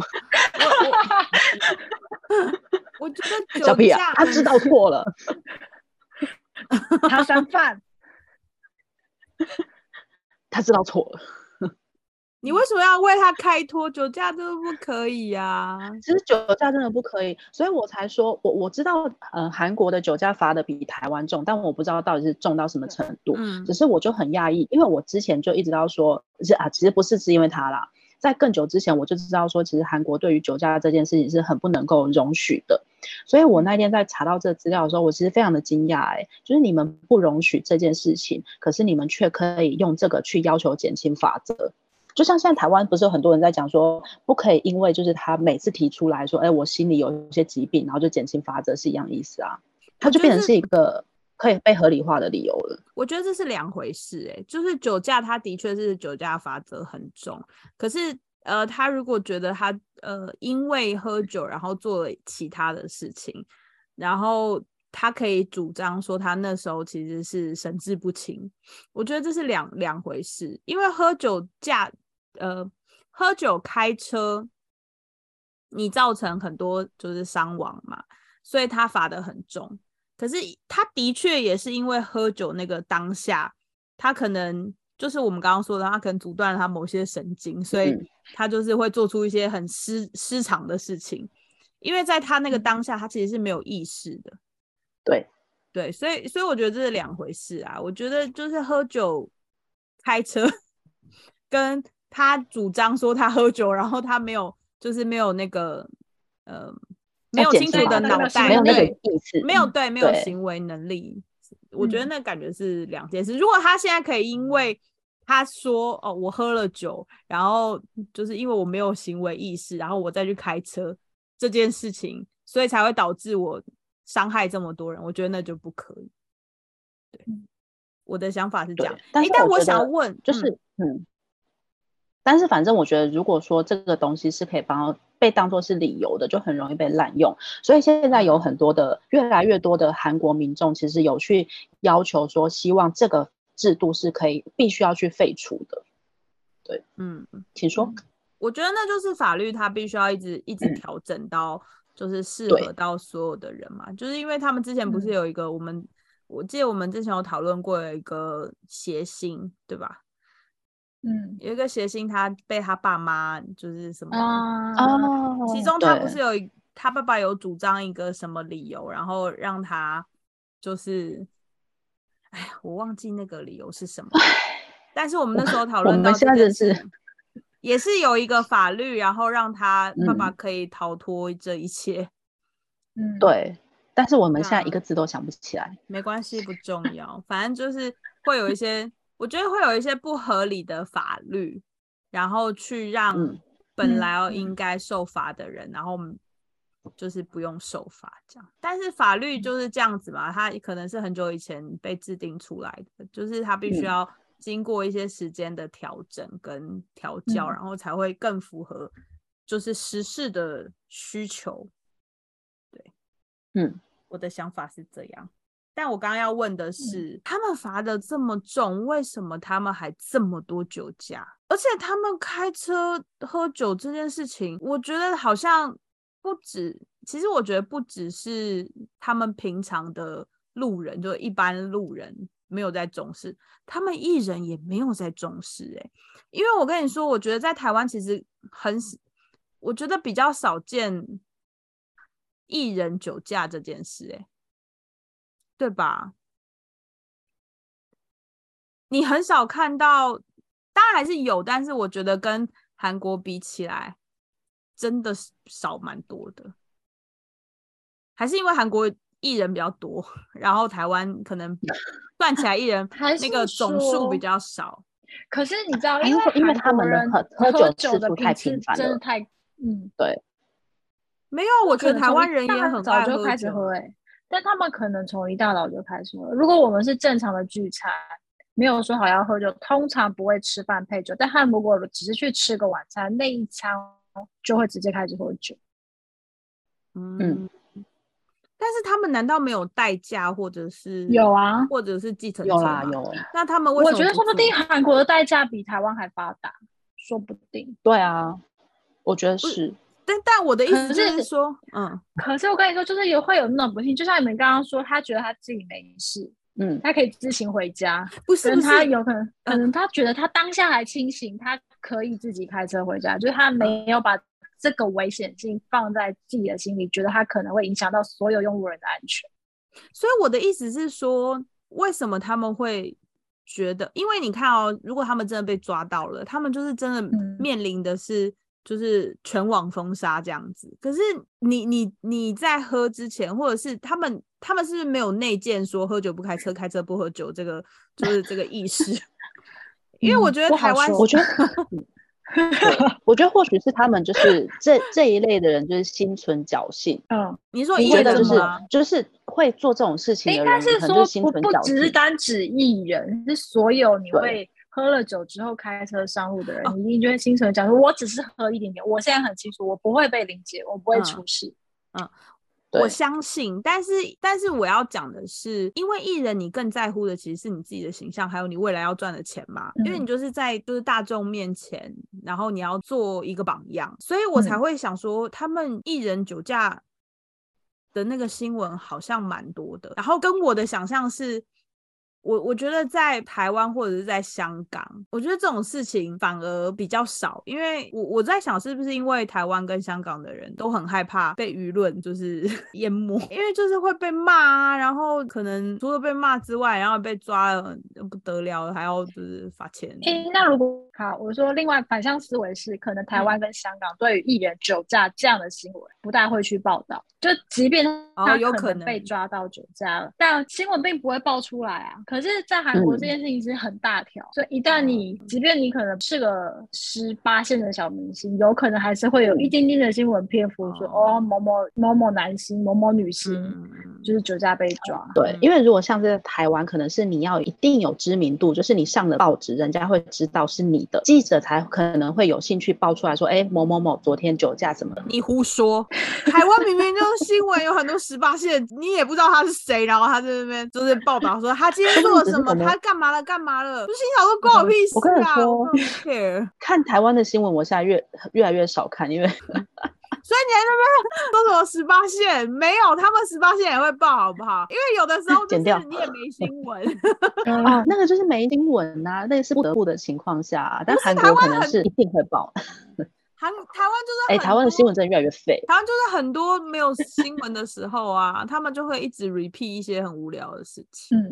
Speaker 1: 我觉得 <laughs> 酒驾 <laughs>
Speaker 2: 他知道错了，
Speaker 3: 他三犯，
Speaker 2: 他知道错了。
Speaker 1: 你为什么要为他开脱？酒驾真的不可以呀！
Speaker 2: 其实酒驾真的不可以，所以我才说，我我知道，呃，韩国的酒驾罚的比台湾重，但我不知道到底是重到什么程度。嗯，只是我就很讶异，因为我之前就一直到说，是啊，其实不是是因为他啦，在更久之前我就知道说，其实韩国对于酒驾这件事情是很不能够容许的。所以我那天在查到这个资料的时候，我其实非常的惊讶，哎，就是你们不容许这件事情，可是你们却可以用这个去要求减轻法则。就像现在台湾不是有很多人在讲说，不可以因为就是他每次提出来说，哎，我心里有一些疾病，然后就减轻罚则是一样意思啊，他就变成是一个可以被合理化的理由了。
Speaker 1: 我觉得这是两回事，哎，就是酒驾，他的确是酒驾罚则很重，可是呃，他如果觉得他呃因为喝酒然后做了其他的事情，然后。他可以主张说他那时候其实是神志不清，我觉得这是两两回事。因为喝酒驾，呃，喝酒开车，你造成很多就是伤亡嘛，所以他罚的很重。可是他的确也是因为喝酒那个当下，他可能就是我们刚刚说的，他可能阻断了他某些神经，所以他就是会做出一些很失失常的事情。因为在他那个当下，他其实是没有意识的。
Speaker 2: 对，
Speaker 1: 对，所以，所以我觉得这是两回事啊。我觉得就是喝酒开车，<laughs> 跟他主张说他喝酒，然后他没有，就是没有那个，呃，没有清楚的脑袋，
Speaker 2: 没有那个意识，
Speaker 1: 没有对，没有行为能力。我觉得那感觉是两件事。如果他现在可以因为他说哦，我喝了酒，然后就是因为我没有行为意识，然后我再去开车这件事情，所以才会导致我。伤害这么多人，我觉得那就不可以。对，我的想法是这样。
Speaker 2: 但
Speaker 1: 但我想问，
Speaker 2: 就是嗯，但是反正我觉得，如果说这个东西是可以帮被当做是理由的，就很容易被滥用。所以现在有很多的越来越多的韩国民众，其实有去要求说，希望这个制度是可以必须要去废除的。对，嗯，请说。
Speaker 1: 我觉得那就是法律，它必须要一直一直调整到。就是适合到所有的人嘛，就是因为他们之前不是有一个我们，我记得我们之前有讨论过一个谐星，对吧？
Speaker 3: 嗯，
Speaker 1: 有一个谐星，他被他爸妈就是什么
Speaker 2: 哦，
Speaker 1: 其中他不是有他爸爸有主张一个什么理由，然后让他就是，哎呀，我忘记那个理由是什么，但是我们那时候讨论到
Speaker 2: 现在是。
Speaker 1: 也是有一个法律，然后让他爸爸可以逃脱这一切。<laughs>
Speaker 3: 嗯，
Speaker 2: 对。但是我们现在一个字都想不起来。
Speaker 1: 没关系，不重要。反正就是会有一些，我觉得会有一些不合理的法律，然后去让本来要应该受罚的人，然后就是不用受罚这样。但是法律就是这样子嘛，它可能是很久以前被制定出来的，就是它必须要。经过一些时间的调整跟调教，然后才会更符合就是时事的需求。对，
Speaker 2: 嗯，
Speaker 1: 我的想法是这样。但我刚刚要问的是，他们罚的这么重，为什么他们还这么多酒驾？而且他们开车喝酒这件事情，我觉得好像不止。其实我觉得不只是他们平常的路人，就一般路人。没有在重视，他们艺人也没有在重视哎，因为我跟你说，我觉得在台湾其实很，我觉得比较少见艺人酒驾这件事哎，对吧？你很少看到，当然还是有，但是我觉得跟韩国比起来，真的是少蛮多的，还是因为韩国。艺人比较多，然后台湾可能 <laughs> 算起来艺人那个总数比较少。
Speaker 3: 可是你知道，
Speaker 2: 因为因为他们
Speaker 3: 的
Speaker 2: 喝
Speaker 3: 喝
Speaker 2: 酒的太频繁
Speaker 3: 真的太嗯
Speaker 2: 对。
Speaker 1: 没有，我觉得台湾人也很
Speaker 3: 早就开始喝哎，但他们可能从一大早就开始了。如果我们是正常的聚餐，没有说好要喝酒，通常不会吃饭配酒。但他们如果只是去吃个晚餐，那一餐就会直接开始喝酒。
Speaker 2: 嗯。
Speaker 1: 但是他们难道没有代驾，或者是
Speaker 3: 有啊，
Speaker 1: 或者是计程车？
Speaker 2: 有啦有。
Speaker 1: 那他们为什
Speaker 3: 么？我觉得说不定韩国的代驾比台湾还发达，说不定。
Speaker 2: 对啊，我觉得是。
Speaker 1: 但但我的意思是说，嗯，
Speaker 3: 可是我跟你说，就是有会有那种不幸，就像你们刚刚说，他觉得他自己没事，
Speaker 2: 嗯，
Speaker 3: 他可以自行回家，
Speaker 1: 不是
Speaker 3: 他有可能，可能他觉得他当下还清醒，他可以自己开车回家，就是他没有把。这个危险性放在自己的心里，觉得他可能会影响到所有用路人的安全。
Speaker 1: 所以我的意思是说，为什么他们会觉得？因为你看哦，如果他们真的被抓到了，他们就是真的面临的是就是全网封杀这样子。可是你你你在喝之前，或者是他们他们是不是没有内建说喝酒不开车，开车不喝酒这个就是这个意识？<laughs> 因为我觉得台湾，
Speaker 2: 我觉得。我觉得或许是他们就是这这一类的人，就是心存侥幸。
Speaker 3: 嗯，
Speaker 1: 你说
Speaker 2: 觉得就是就是会做这种事情的人，应该
Speaker 3: 是
Speaker 2: 说不
Speaker 3: 不只是单指艺人，是所有你会喝了酒之后开车上路的人，你一定就会心存侥幸。我只是喝一点点，我现在很清楚，我不会被理解，我不会出事。
Speaker 1: 嗯。我相信，但是但是我要讲的是，因为艺人你更在乎的其实是你自己的形象，还有你未来要赚的钱嘛。因为你就是在就是大众面前，然后你要做一个榜样，所以我才会想说，他们艺人酒驾的那个新闻好像蛮多的，然后跟我的想象是。我我觉得在台湾或者是在香港，我觉得这种事情反而比较少，因为我我在想是不是因为台湾跟香港的人都很害怕被舆论就是 <laughs> 淹没，因为就是会被骂啊，然后可能除了被骂之外，然后被抓了不得了，还要就是罚钱。
Speaker 3: 哎，那如果好，我说另外反向思维是，可能台湾跟香港对于艺人酒驾这样的新闻不大会去报道，就即便他有可能被抓到酒驾了，但新闻并不会爆出来啊。可是，在韩国这件事情是很大条，所以一旦你，即便你可能是个十八线的小明星，有可能还是会有一丁丁的新闻篇幅说，哦，某某某某男星、某某女星就是酒驾被抓。
Speaker 2: 对，因为如果像在台湾，可能是你要一定有知名度，就是你上了报纸，人家会知道是你的记者，才可能会有兴趣爆出来说，哎，某某某昨天酒驾什么？
Speaker 1: 你胡说！台湾明明就是新闻有很多十八线，你也不知道他是谁，然后他在那边就是报道说他今天。做了什么？他干嘛了？干嘛了？就心想说关我屁事啊！
Speaker 2: 我跟你说，<laughs> 看台湾的新闻，我现在越越来越少看，因为
Speaker 1: 所以你在那边说什么十八线？没有，他们十八线也会报，好不好？因为有的时候就是你也没新闻 <laughs>
Speaker 2: 啊，那个就是没新闻呐，那是不得不的情况下。但韩国可能是一定会报。<laughs>
Speaker 1: 韩台湾就是
Speaker 2: 哎，台湾的新闻真的越来越废。
Speaker 1: 台湾就是很多没有新闻的时候啊，他们就会一直 repeat 一些很无聊的事情。
Speaker 2: 嗯。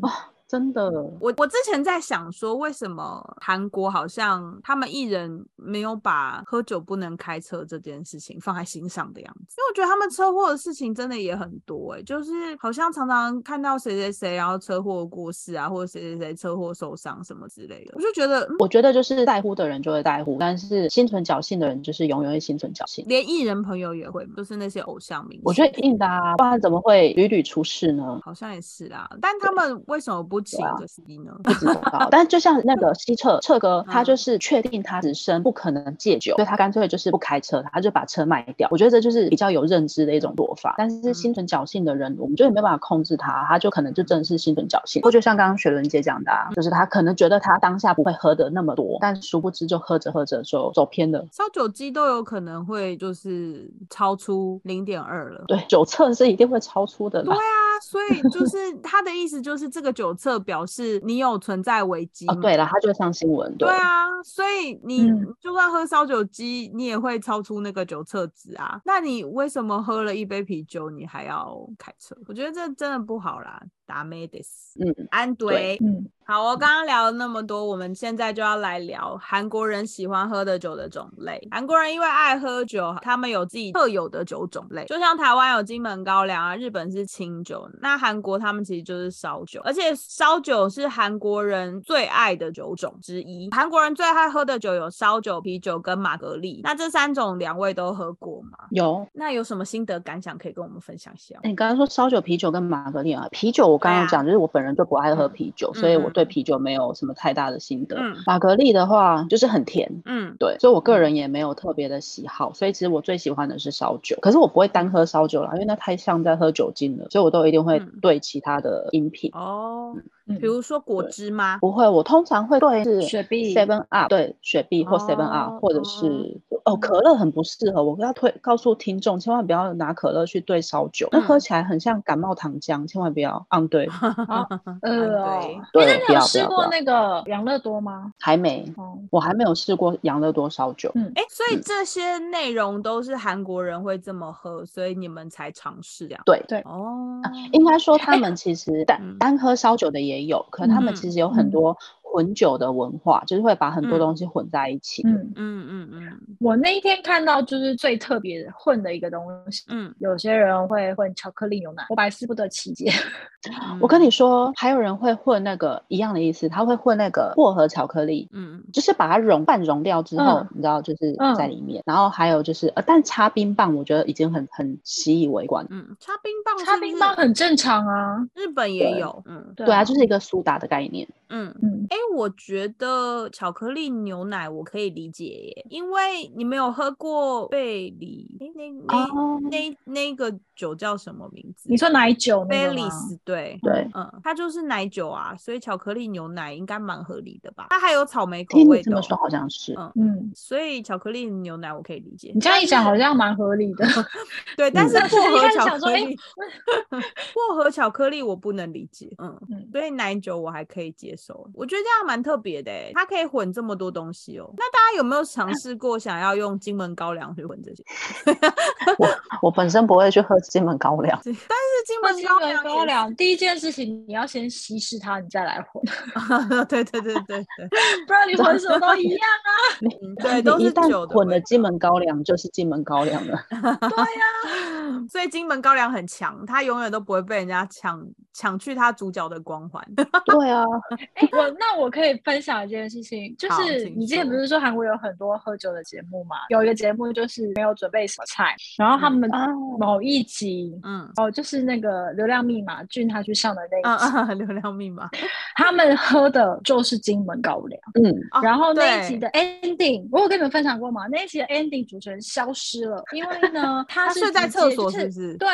Speaker 2: 真的，
Speaker 1: 我我之前在想说，为什么韩国好像他们艺人没有把喝酒不能开车这件事情放在心上的样子？因为我觉得他们车祸的事情真的也很多，哎，就是好像常常看到谁谁谁然后车祸过世啊，或者谁谁谁车祸受伤什么之类的，我就觉得，
Speaker 2: 我觉得就是在乎的人就会在乎，但是心存侥幸的人就是永远会心存侥幸，
Speaker 1: 连艺人朋友也会，就是那些偶像明星，
Speaker 2: 我觉得硬的啊，不然怎么会屡屡出事呢？
Speaker 1: 好像也是啊，但他们为什么不请个司机？<laughs>
Speaker 2: 不知道，<laughs> 但就像那个西澈澈哥，他就是确定他此生不可能戒酒，所以他干脆就是不开车，他就把车卖掉。我觉得这就是比较有认知的一种做法。但是心存侥幸的人，我们就没办法控制他，他就可能就真的是心存侥幸。或就像刚刚雪伦姐讲的，啊，就是他可能觉得他当下不会喝的那么多，但殊不知就喝着喝着就走偏了。
Speaker 1: 烧酒机都有可能会就是超出零点二了。
Speaker 2: 对，酒测是一定会超出的。
Speaker 1: 对啊，所以就是他的意思就是这个酒测表示。你有存在危机哦？
Speaker 2: 对了，他就上新闻。
Speaker 1: 对啊，所以你就算喝烧酒鸡，你也会超出那个酒测值啊。那你为什么喝了一杯啤酒，你还要开车？我觉得这真的不好啦。达梅迪斯，嗯，安怼，嗯。好，我刚刚聊了那么多，我们现在就要来聊韩国人喜欢喝的酒的种类。韩国人因为爱喝酒，他们有自己特有的酒种类，就像台湾有金门高粱啊，日本是清酒，那韩国他们其实就是烧酒，而且烧酒是韩国人最爱的酒种之一。韩国人最爱喝的酒有烧酒、啤酒跟玛格丽。那这三种两位都喝过吗？
Speaker 2: 有。
Speaker 1: 那有什么心得感想可以跟我们分享一下？
Speaker 2: 你刚刚说烧酒、啤酒跟玛格丽啊，啤酒我刚刚讲就是我本人就不爱喝啤酒，所以我。对啤酒没有什么太大的心得。玛格丽的话就是很甜，嗯，对，所以我个人也没有特别的喜好。所以其实我最喜欢的是烧酒，可是我不会单喝烧酒啦，因为那太像在喝酒精了，所以我都一定会对其他的饮品
Speaker 1: 哦。比如说果汁吗？
Speaker 2: 不会，我通常会对
Speaker 3: 雪碧、
Speaker 2: Seven Up，对雪碧或 Seven Up，或者是哦可乐很不适合。我要推告诉听众，千万不要拿可乐去兑烧酒，那喝起来很像感冒糖浆，千万不要。嗯，对。<laughs>
Speaker 3: 呃，
Speaker 2: 对，
Speaker 3: 那你有试过那个养乐多吗？
Speaker 2: 还没，我还没有试过养乐多烧酒。
Speaker 1: 嗯，哎，所以这些内容都是韩国人会这么喝，所以你们才尝试这样。
Speaker 2: 对
Speaker 3: 对
Speaker 1: 哦，
Speaker 2: 应该说他们其实 <laughs> 单单喝烧酒的也。也有，可他们其实有很多。混酒的文化，就是会把很多东西混在一起。
Speaker 3: 嗯
Speaker 1: 嗯嗯嗯，
Speaker 3: 我那一天看到就是最特别混的一个东西，
Speaker 1: 嗯，
Speaker 3: 有些人会混巧克力牛奶，我百思不得其解。<laughs>
Speaker 2: 我跟你说，还有人会混那个一样的意思，他会混那个薄荷巧克力，
Speaker 1: 嗯，
Speaker 2: 就是把它融半融掉之后，你知道，就是在里面。然后还有就是，呃，但插冰棒，我觉得已经很很习以为惯。
Speaker 1: 嗯，插冰棒，
Speaker 3: 插冰棒很正常啊，
Speaker 1: 日本也有。嗯，
Speaker 2: 对啊，就是一个苏打的概念。
Speaker 1: 嗯嗯，哎，我觉得巧克力牛奶我可以理解耶，因为你没有喝过贝里，哎，那那那那个酒叫什么名字？
Speaker 3: 你说奶酒？
Speaker 1: 贝里斯，对
Speaker 2: 对，
Speaker 1: 嗯，它就是奶酒啊，所以巧克力牛奶应该蛮合理的吧？它还有草莓口味的，
Speaker 2: 这么说好像是，
Speaker 1: 嗯嗯，所以巧克力牛奶我可以理解。
Speaker 3: 你这样一讲好像蛮合理的，<laughs>
Speaker 1: 对，但是薄荷巧克力，薄荷 <laughs> 巧克力我不能理解，嗯嗯，所以奶酒我还可以接受，我觉得这样蛮特别的，它可以混这么多东西哦。那大家有没有尝试过想要用金门高粱去混这些？<laughs>
Speaker 2: 我我本身不会去喝金门高粱，
Speaker 1: 但是金门高粱
Speaker 3: 高粱第一件事情你要先稀释它，你再来混。<laughs> <laughs>
Speaker 1: 对对对对对，<laughs>
Speaker 3: 不然你混什么都一样啊。
Speaker 1: 对，都是酒
Speaker 2: 混的金门高粱就是金门高粱了。
Speaker 3: 对呀，
Speaker 1: 所以金门高粱很强，它永远都不会被人家抢抢去它主角的光环。
Speaker 2: 对啊，
Speaker 3: 哎，我那我可以分享一件事情，就是你之前不是说韩国有很多喝酒的节目嘛？有一个节目就是没有准备什么菜，然后他们某一集，嗯，哦，就是那个流量密码俊他去上的那一
Speaker 1: 集，流量密码，<laughs>
Speaker 3: 他们喝的就是金门高粱，嗯，然后那一集的 ending，我有跟你们分享过吗？那一集的 ending 主持人消失了，因为呢，<laughs> 他是
Speaker 1: 睡在厕所，是不是？
Speaker 3: 对，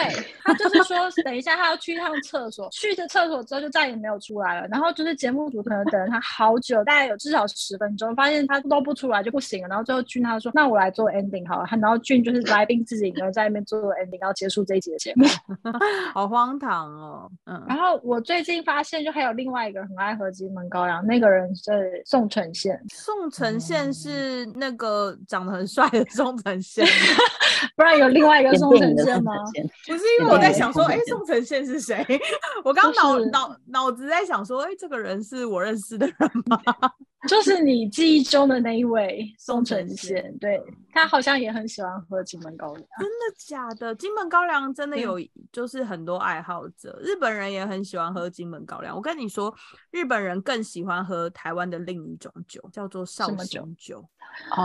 Speaker 3: 他就是说等一下他要去一趟厕所，去的厕所之后就再也没有出来了，然后就是节目组可能等了他好久，大概有至少十分钟，发现他都不出来就不行了，然后最后俊他说，那我来做 ending 好了，然后俊就是来宾自己一个人在那边做 ending，然后结束这一集的节目，<laughs>
Speaker 1: 好荒唐哦，
Speaker 3: 嗯，然后我最近发现就还有另外一个很爱喝金门高粱，那个人是宋承宪，
Speaker 1: 宋承宪是那个长得很帅的宋承宪，<laughs> <laughs>
Speaker 3: 不然有另外一个宋承宪吗？
Speaker 1: 不是，因为我在想说，哎，宋承宪是谁？<laughs> 我刚脑脑脑子在想说，哎，这个人是我认识的人吗？
Speaker 3: 就是你记忆中的那一位宋承宪，对他好像也很喜欢喝金门高粱。
Speaker 1: 真的假的？金门高粱真的有，就是很多爱好者，日本人也很喜欢喝金门高粱。我跟你说，日本人更喜欢喝台湾的另一种酒，叫做绍兴酒。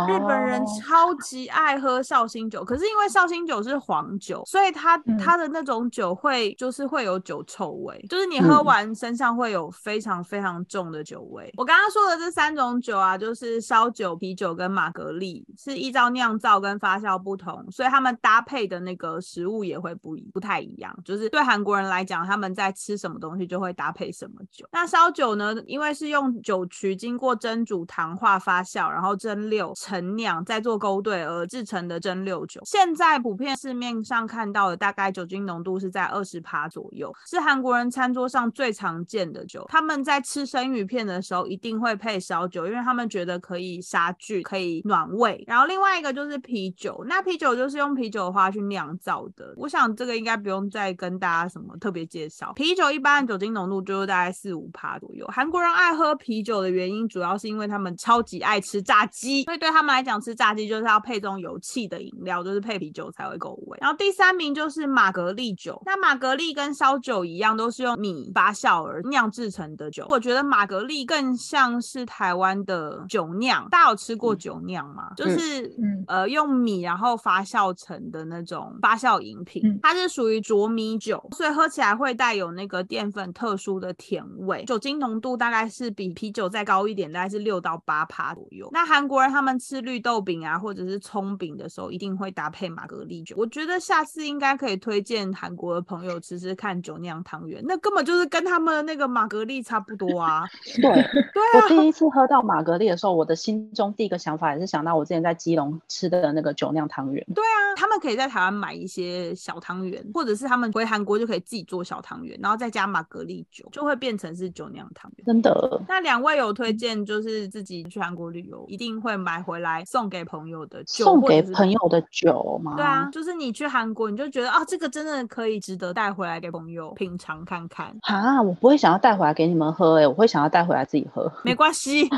Speaker 1: 日本人超级爱喝绍兴酒，可是因为绍兴酒是黄酒，所以它它的那种酒会就是会有酒臭味，就是你喝完身上会有非常非常重的酒味。我刚刚说的这三种酒啊，就是烧酒、啤酒跟马格利，是依照酿造跟发酵不同，所以他们搭配的那个食物也会不一不太一样。就是对韩国人来讲，他们在吃什么东西就会搭配什么酒。那烧酒呢，因为是用酒曲经过蒸煮、糖化、发酵，然后蒸馏。陈酿再做勾兑而制成的蒸馏酒，现在普遍市面上看到的大概酒精浓度是在二十帕左右，是韩国人餐桌上最常见的酒。他们在吃生鱼片的时候一定会配烧酒，因为他们觉得可以杀菌，可以暖胃。然后另外一个就是啤酒，那啤酒就是用啤酒花去酿造的。我想这个应该不用再跟大家什么特别介绍。啤酒一般酒精浓度就是大概四五帕左右。韩国人爱喝啤酒的原因，主要是因为他们超级爱吃炸鸡。所以对他们来讲，吃炸鸡就是要配这种有气的饮料，就是配啤酒才会够味。然后第三名就是玛格丽酒，那玛格丽跟烧酒一样，都是用米发酵而酿制成的酒。我觉得玛格丽更像是台湾的酒酿。大家有吃过酒酿吗？就是呃用米然后发酵成的那种发酵饮品，它是属于浊米酒，所以喝起来会带有那个淀粉特殊的甜味，酒精浓度大概是比啤酒再高一点，大概是六到八趴左右。那韩国人。他们吃绿豆饼啊，或者是葱饼的时候，一定会搭配玛格丽酒。我觉得下次应该可以推荐韩国的朋友吃吃看酒酿汤圆，那根本就是跟他们的那个玛格丽差不多啊。<laughs>
Speaker 2: 对，对
Speaker 1: 啊。
Speaker 2: 我第一次喝到玛格丽的时候，我的心中第一个想法也是想到我之前在基隆吃的那个酒酿汤圆。
Speaker 1: 对啊，他们可以在台湾买一些小汤圆，或者是他们回韩国就可以自己做小汤圆，然后再加玛格丽酒，就会变成是酒酿汤圆。
Speaker 2: 真的？
Speaker 1: 那两位有推荐就是自己去韩国旅游一定会买回来送给朋友的酒，
Speaker 2: 送给朋友的酒吗？
Speaker 1: 对啊，就是你去韩国你就觉得啊，这个真的可以值得带回来给朋友品尝看看。
Speaker 2: 啊，我不会想要带回来给你们喝，哎，我会想要带回来自己喝。
Speaker 1: 没关系。<laughs>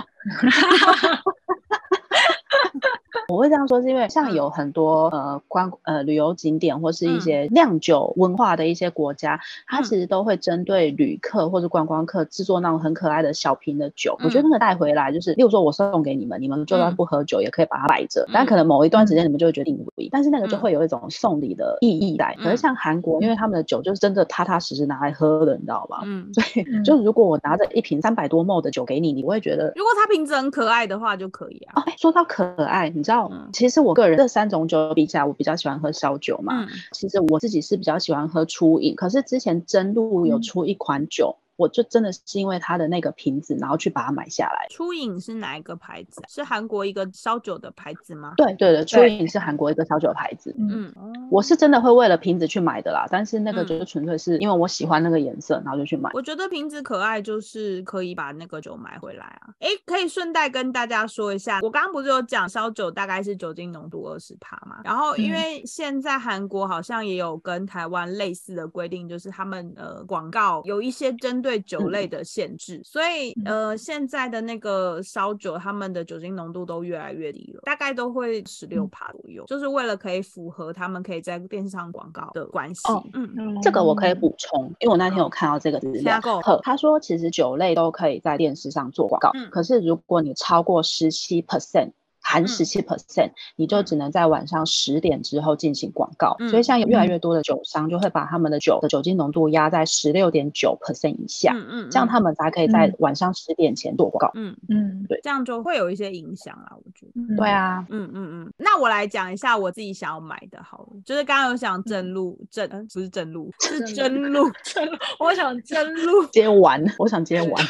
Speaker 2: 我会这样说，是因为像有很多呃观呃旅游景点或是一些酿酒文化的一些国家，它其实都会针对旅客或者观光客制作那种很可爱的小瓶的酒。我觉得那个带回来，就是例如说我送给你们，你们就算不喝酒也可以把它摆着，但可能某一段时间你们就会决定不但是那个就会有一种送礼的意义在。可是像韩国，因为他们的酒就是真的踏踏实实拿来喝的，你知道吧？嗯，<laughs> 所以就如果我拿着一瓶三百多沫的酒给你，你会觉得，
Speaker 1: 如果它瓶子很可爱的话就可以啊。
Speaker 2: 哦，说到可爱，你知道。其实我个人这三种酒比起来，我比较喜欢喝烧酒嘛。其实我自己是比较喜欢喝初饮，可是之前真露有出一款酒。我就真的是因为它的那个瓶子，然后去把它买下来。
Speaker 1: 初饮是哪一个牌子？是韩国一个烧酒的牌子吗？
Speaker 2: 对对的，初饮是韩国一个烧酒牌子。嗯，我是真的会为了瓶子去买的啦，但是那个就是纯粹是因为我喜欢那个颜色，然后就去买。
Speaker 1: 我觉得瓶子可爱，就是可以把那个酒买回来啊。哎，可以顺带跟大家说一下，我刚刚不是有讲烧酒大概是酒精浓度二十帕嘛？然后因为现在韩国好像也有跟台湾类似的规定，就是他们呃广告有一些针对。对酒类的限制，所以呃，现在的那个烧酒，他们的酒精浓度都越来越低了，大概都会十六帕左右，就是为了可以符合他们可以在电视上广告的关系。
Speaker 2: 嗯嗯，这个我可以补充，因为我那天有看到这个资料，他说其实酒类都可以在电视上做广告，可是如果你超过十七 percent。含十七 percent，你就只能在晚上十点之后进行广告。所以像有越来越多的酒商就会把他们的酒的酒精浓度压在十六点九 percent 以下，嗯嗯，这样他们才可以在晚上十点前做广告。嗯
Speaker 1: 嗯，对，这样就会有一些影响啊，我觉得。
Speaker 2: 对啊，
Speaker 1: 嗯嗯嗯。那我来讲一下我自己想要买的，好了，就是刚刚有想正路正，不是正路，是真路
Speaker 3: 真路，我想真路 <laughs>
Speaker 2: 接完，我想接完 <laughs>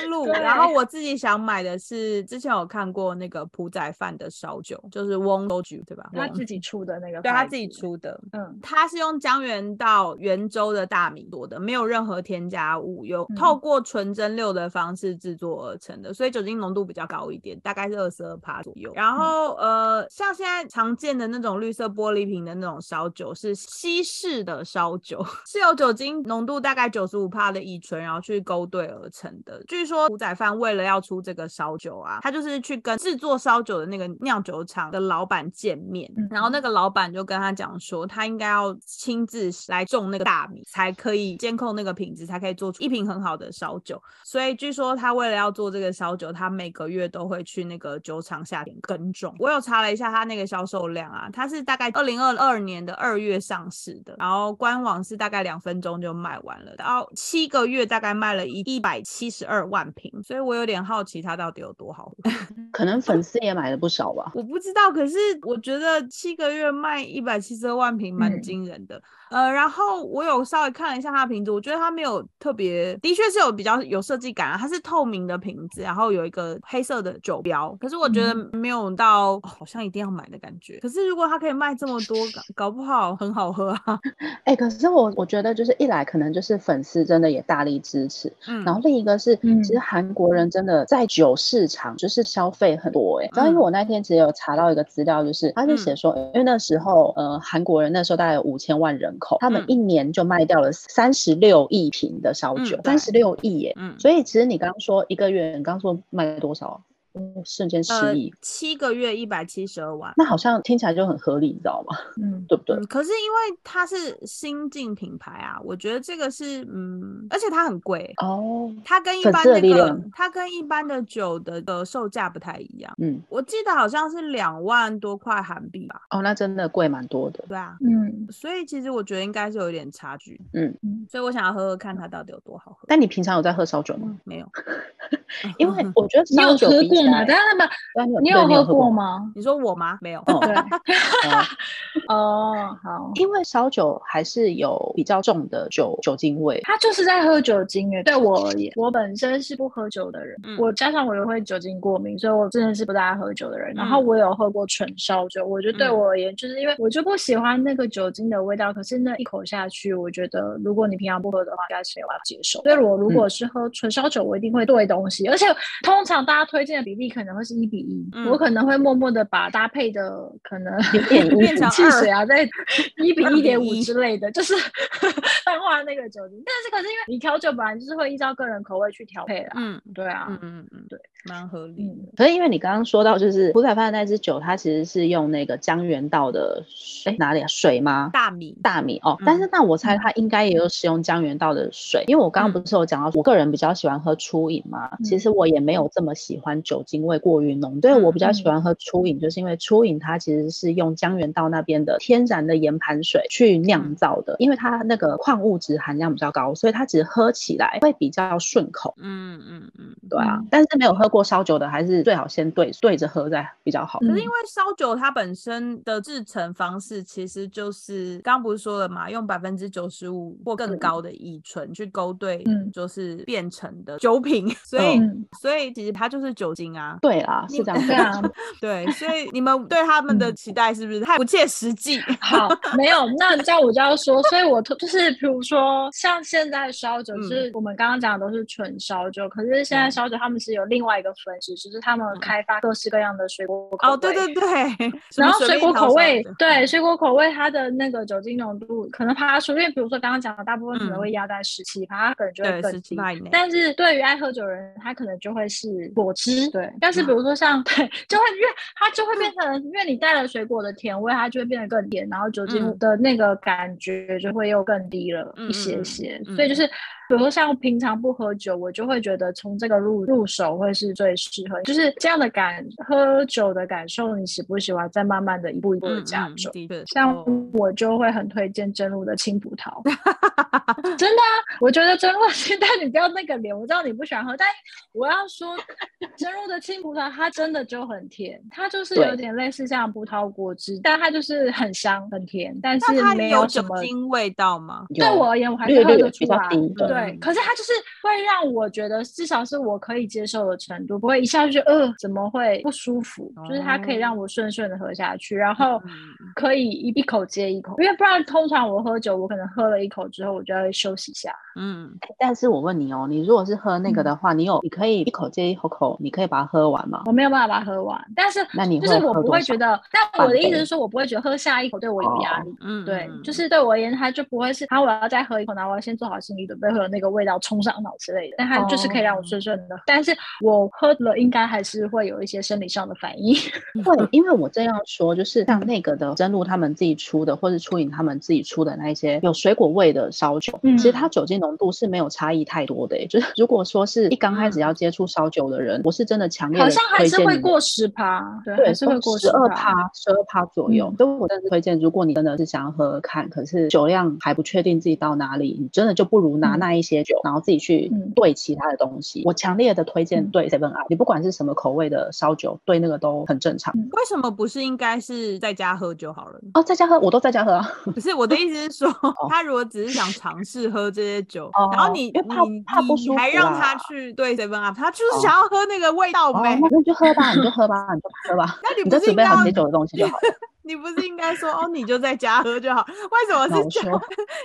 Speaker 1: 真路。然后我自己想买的是之前有看过那个普。仔饭的烧酒就是翁都酒对吧？
Speaker 3: 他自己出的那个，
Speaker 1: 对他自己出的。嗯，他是用江原道原州的大米做的，没有任何添加物，有透过纯蒸馏的方式制作而成的，所以酒精浓度比较高一点，大概是二十二帕左右。然后呃，像现在常见的那种绿色玻璃瓶的那种烧酒，是西式的烧酒，<laughs> 是有酒精浓度大概九十五帕的乙醇，然后去勾兑而成的。据说古仔饭为了要出这个烧酒啊，他就是去跟制作烧酒的那个酿酒厂的老板见面，然后那个老板就跟他讲说，他应该要亲自来种那个大米，才可以监控那个品质，才可以做出一瓶很好的烧酒。所以据说他为了要做这个烧酒，他每个月都会去那个酒厂下田耕种。我有查了一下他那个销售量啊，他是大概二零二二年的二月上市的，然后官网是大概两分钟就卖完了，然后七个月大概卖了一一百七十二万瓶，所以我有点好奇他到底有多好喝。<laughs>
Speaker 2: 可能粉丝也买了不少吧，
Speaker 1: 我不知道。可是我觉得七个月卖一百七十二万瓶，蛮惊人的。呃，然后我有稍微看了一下它的瓶子，我觉得它没有特别，的确是有比较有设计感啊。它是透明的瓶子，然后有一个黑色的酒标，可是我觉得没有到好像一定要买的感觉。可是如果它可以卖这么多，搞不好很好喝啊。<laughs>
Speaker 2: 哎，可是我我觉得就是一来可能就是粉丝真的也大力支持，嗯，然后另一个是其实韩国人真的在酒市场就是消费很多哎。然后因为我那天其实有查到一个资料，就是他就写说，因为那时候呃韩国人那时候大概有五千万人。口，他们一年就卖掉了三十六亿瓶的烧酒，三十六亿耶！嗯，所以其实你刚刚说一个月，你刚刚说卖多少？瞬间失忆，
Speaker 1: 七个月一百七十二万，
Speaker 2: 那好像听起来就很合理，你知道吗？<laughs> 嗯，对不对？
Speaker 1: 可是因为它是新进品牌啊，我觉得这个是嗯，而且它很贵哦。它跟一般那个，它跟一般的酒的的售价不太一样。嗯，我记得好像是两万多块韩币吧。
Speaker 2: 哦，那真的贵蛮多的。
Speaker 1: 对啊，嗯，所以其实我觉得应该是有一点差距。嗯嗯，所以我想要喝喝看它到底有多好喝。
Speaker 2: 但你平常有在喝烧酒吗？
Speaker 1: 没有。<laughs>
Speaker 2: 因为我觉得
Speaker 3: 你有
Speaker 2: 喝
Speaker 3: 过吗？等下那么，你有喝过吗？
Speaker 1: 你说我吗？没有。
Speaker 3: 对。哦，好。
Speaker 2: 因为烧酒还是有比较重的酒酒精味，
Speaker 3: 它就是在喝酒精诶。对我而言，我本身是不喝酒的人，我加上我又会酒精过敏，所以我真的是不大爱喝酒的人。然后我有喝过纯烧酒，我觉得对我而言，就是因为我就不喜欢那个酒精的味道。可是那一口下去，我觉得如果你平常不喝的话，应该是有办法接受。所以我如果是喝纯烧酒，我一定会兑东西，而且通常大家推荐的比例可能会是一比一，我可能会默默的把搭配的可能 <laughs>
Speaker 1: 变成
Speaker 3: 汽水啊，在 <laughs> 一比一点五之类的，就是 <laughs> 淡化那个酒精。但是可是因为你调酒本来就是会依照个人口味去调配啦，嗯，对啊，嗯嗯嗯，对，
Speaker 1: 蛮合理的。
Speaker 2: 可是因为你刚刚说到，就是胡彩发的那支酒，它其实是用那个江原道的哎哪里啊水吗？
Speaker 1: 大米
Speaker 2: 大米哦，但是那我猜它应该也有使用江原道的水，因为我刚刚不是有讲到，我个人比较喜欢喝初饮嘛，其实我也没有这么喜欢酒精味过于浓，对我比较喜欢喝初饮，就是因为初饮它其实是用江原道那边的天然的盐盘水去酿造的，因为它那个矿物质含量比较高，所以它其实喝起来会比较顺口。嗯嗯嗯，对啊，但是没有喝过烧酒的，还是最好先对对着喝再比较好。
Speaker 1: 可是因为烧酒它本身的制成方式其实就是刚刚不是说了嘛，用百分之九十五或更高的乙醇去勾兑，就是变成的酒品，<laughs> 所以所以其实它就是酒精啊。
Speaker 2: 对啊，是这样
Speaker 3: 对啊，<laughs>
Speaker 1: 对，所以你们对他们的期待是不是太不切实际？<laughs>
Speaker 3: 好，没有，那这样我就要说，所以我就是比如说像现在烧酒，是我们刚刚讲的都是纯烧酒，可是现在烧酒他们是有另外一个分支，就是他们开发各式各样的水果口味。
Speaker 1: 哦，对对对，<laughs>
Speaker 3: 然后水果口味，对水果口味，它的那个酒精浓度可能爬出，因为比如说刚刚讲的，大部分可能会压在十七，它可能就会更低。但是对于爱喝酒人，他可能就会是果汁。对，但是比如说像 <laughs> 对，就会因为它就会变成，因为你带了水果的甜味，它就会变得更甜，然后酒精的那个感觉就会又更低了一些些。所以就是，比如说像平常不喝酒，我就会觉得从这个入入手会是最适合，就是这样的感喝酒的感受，你喜不喜欢？再慢慢的一步一步的加重。像我就会很推荐真露的青葡萄，<laughs> 真的啊，我觉得真露 <laughs> 现在你不要那个脸，我知道你不喜欢喝，但我要说真露的青葡萄它真的就很甜，它就是有点类似像葡萄果汁，但它就是很香很甜，但是没
Speaker 1: 有
Speaker 3: 什么
Speaker 1: 味道吗？
Speaker 3: 对我而言，我还是喝得出来。对，可是它就是会让我觉得至少是我可以接受的程度，不会一下就呃怎么会不舒服，就是它可以让我顺顺的喝下去，然后可以一一口接一口，因为不然通常我喝酒，我可能喝了一口之后，我就要休息一下。
Speaker 2: 嗯，但是我问你哦，你如果是喝那个的话，你有你可以一口接一口口，你可以把它喝完吗？
Speaker 3: 我没有办法把它喝完，但是
Speaker 2: 那你
Speaker 3: 就是我不会觉得，但我的意思是说，我不会觉得喝下一口对我有压力。嗯，对，就是对我而言，它就不会是，然后我要再喝一口，然后我要先做好心理准备，会有那个味道冲上脑之类的。但它就是可以让我顺顺的，但是我喝了应该还是会有一些生理上的反应。<laughs>
Speaker 2: 会，因为我这样说，就是像那个的真露他们自己出的，或是初饮他们自己出的那一些有水果味的烧酒，其实它酒精浓度是没有差异太多的。就是如果说是一刚开始要接触烧酒的人，我是真的强烈
Speaker 3: 好像还是会过十趴，对，还是会过
Speaker 2: 十二趴，十二趴左右。所以我真的推荐，如果你真的是想要喝喝看，可是酒量还不确定自己到哪里，你真的就不如拿那一些酒，然后自己去兑其他的东西。我强烈的推荐兑 Seven Up，你不管是什么口味的烧酒，兑那个都很正常。
Speaker 1: 为什么不是应该是在家喝就好了？
Speaker 2: 哦，在家喝，我都在家喝啊。
Speaker 1: 不是我的意思是说，<laughs> 他如果只是想尝试喝这些酒，然后你
Speaker 2: 怕怕不舒服，
Speaker 1: 还让他去兑 Seven Up，他就是想要喝那个味道呗。
Speaker 2: 那你就喝吧，你就喝吧，你就喝吧。
Speaker 1: 那你
Speaker 2: 就准备好解酒的东西就好了。
Speaker 1: 你不是应该说哦，你就在家喝就好？为什么是叫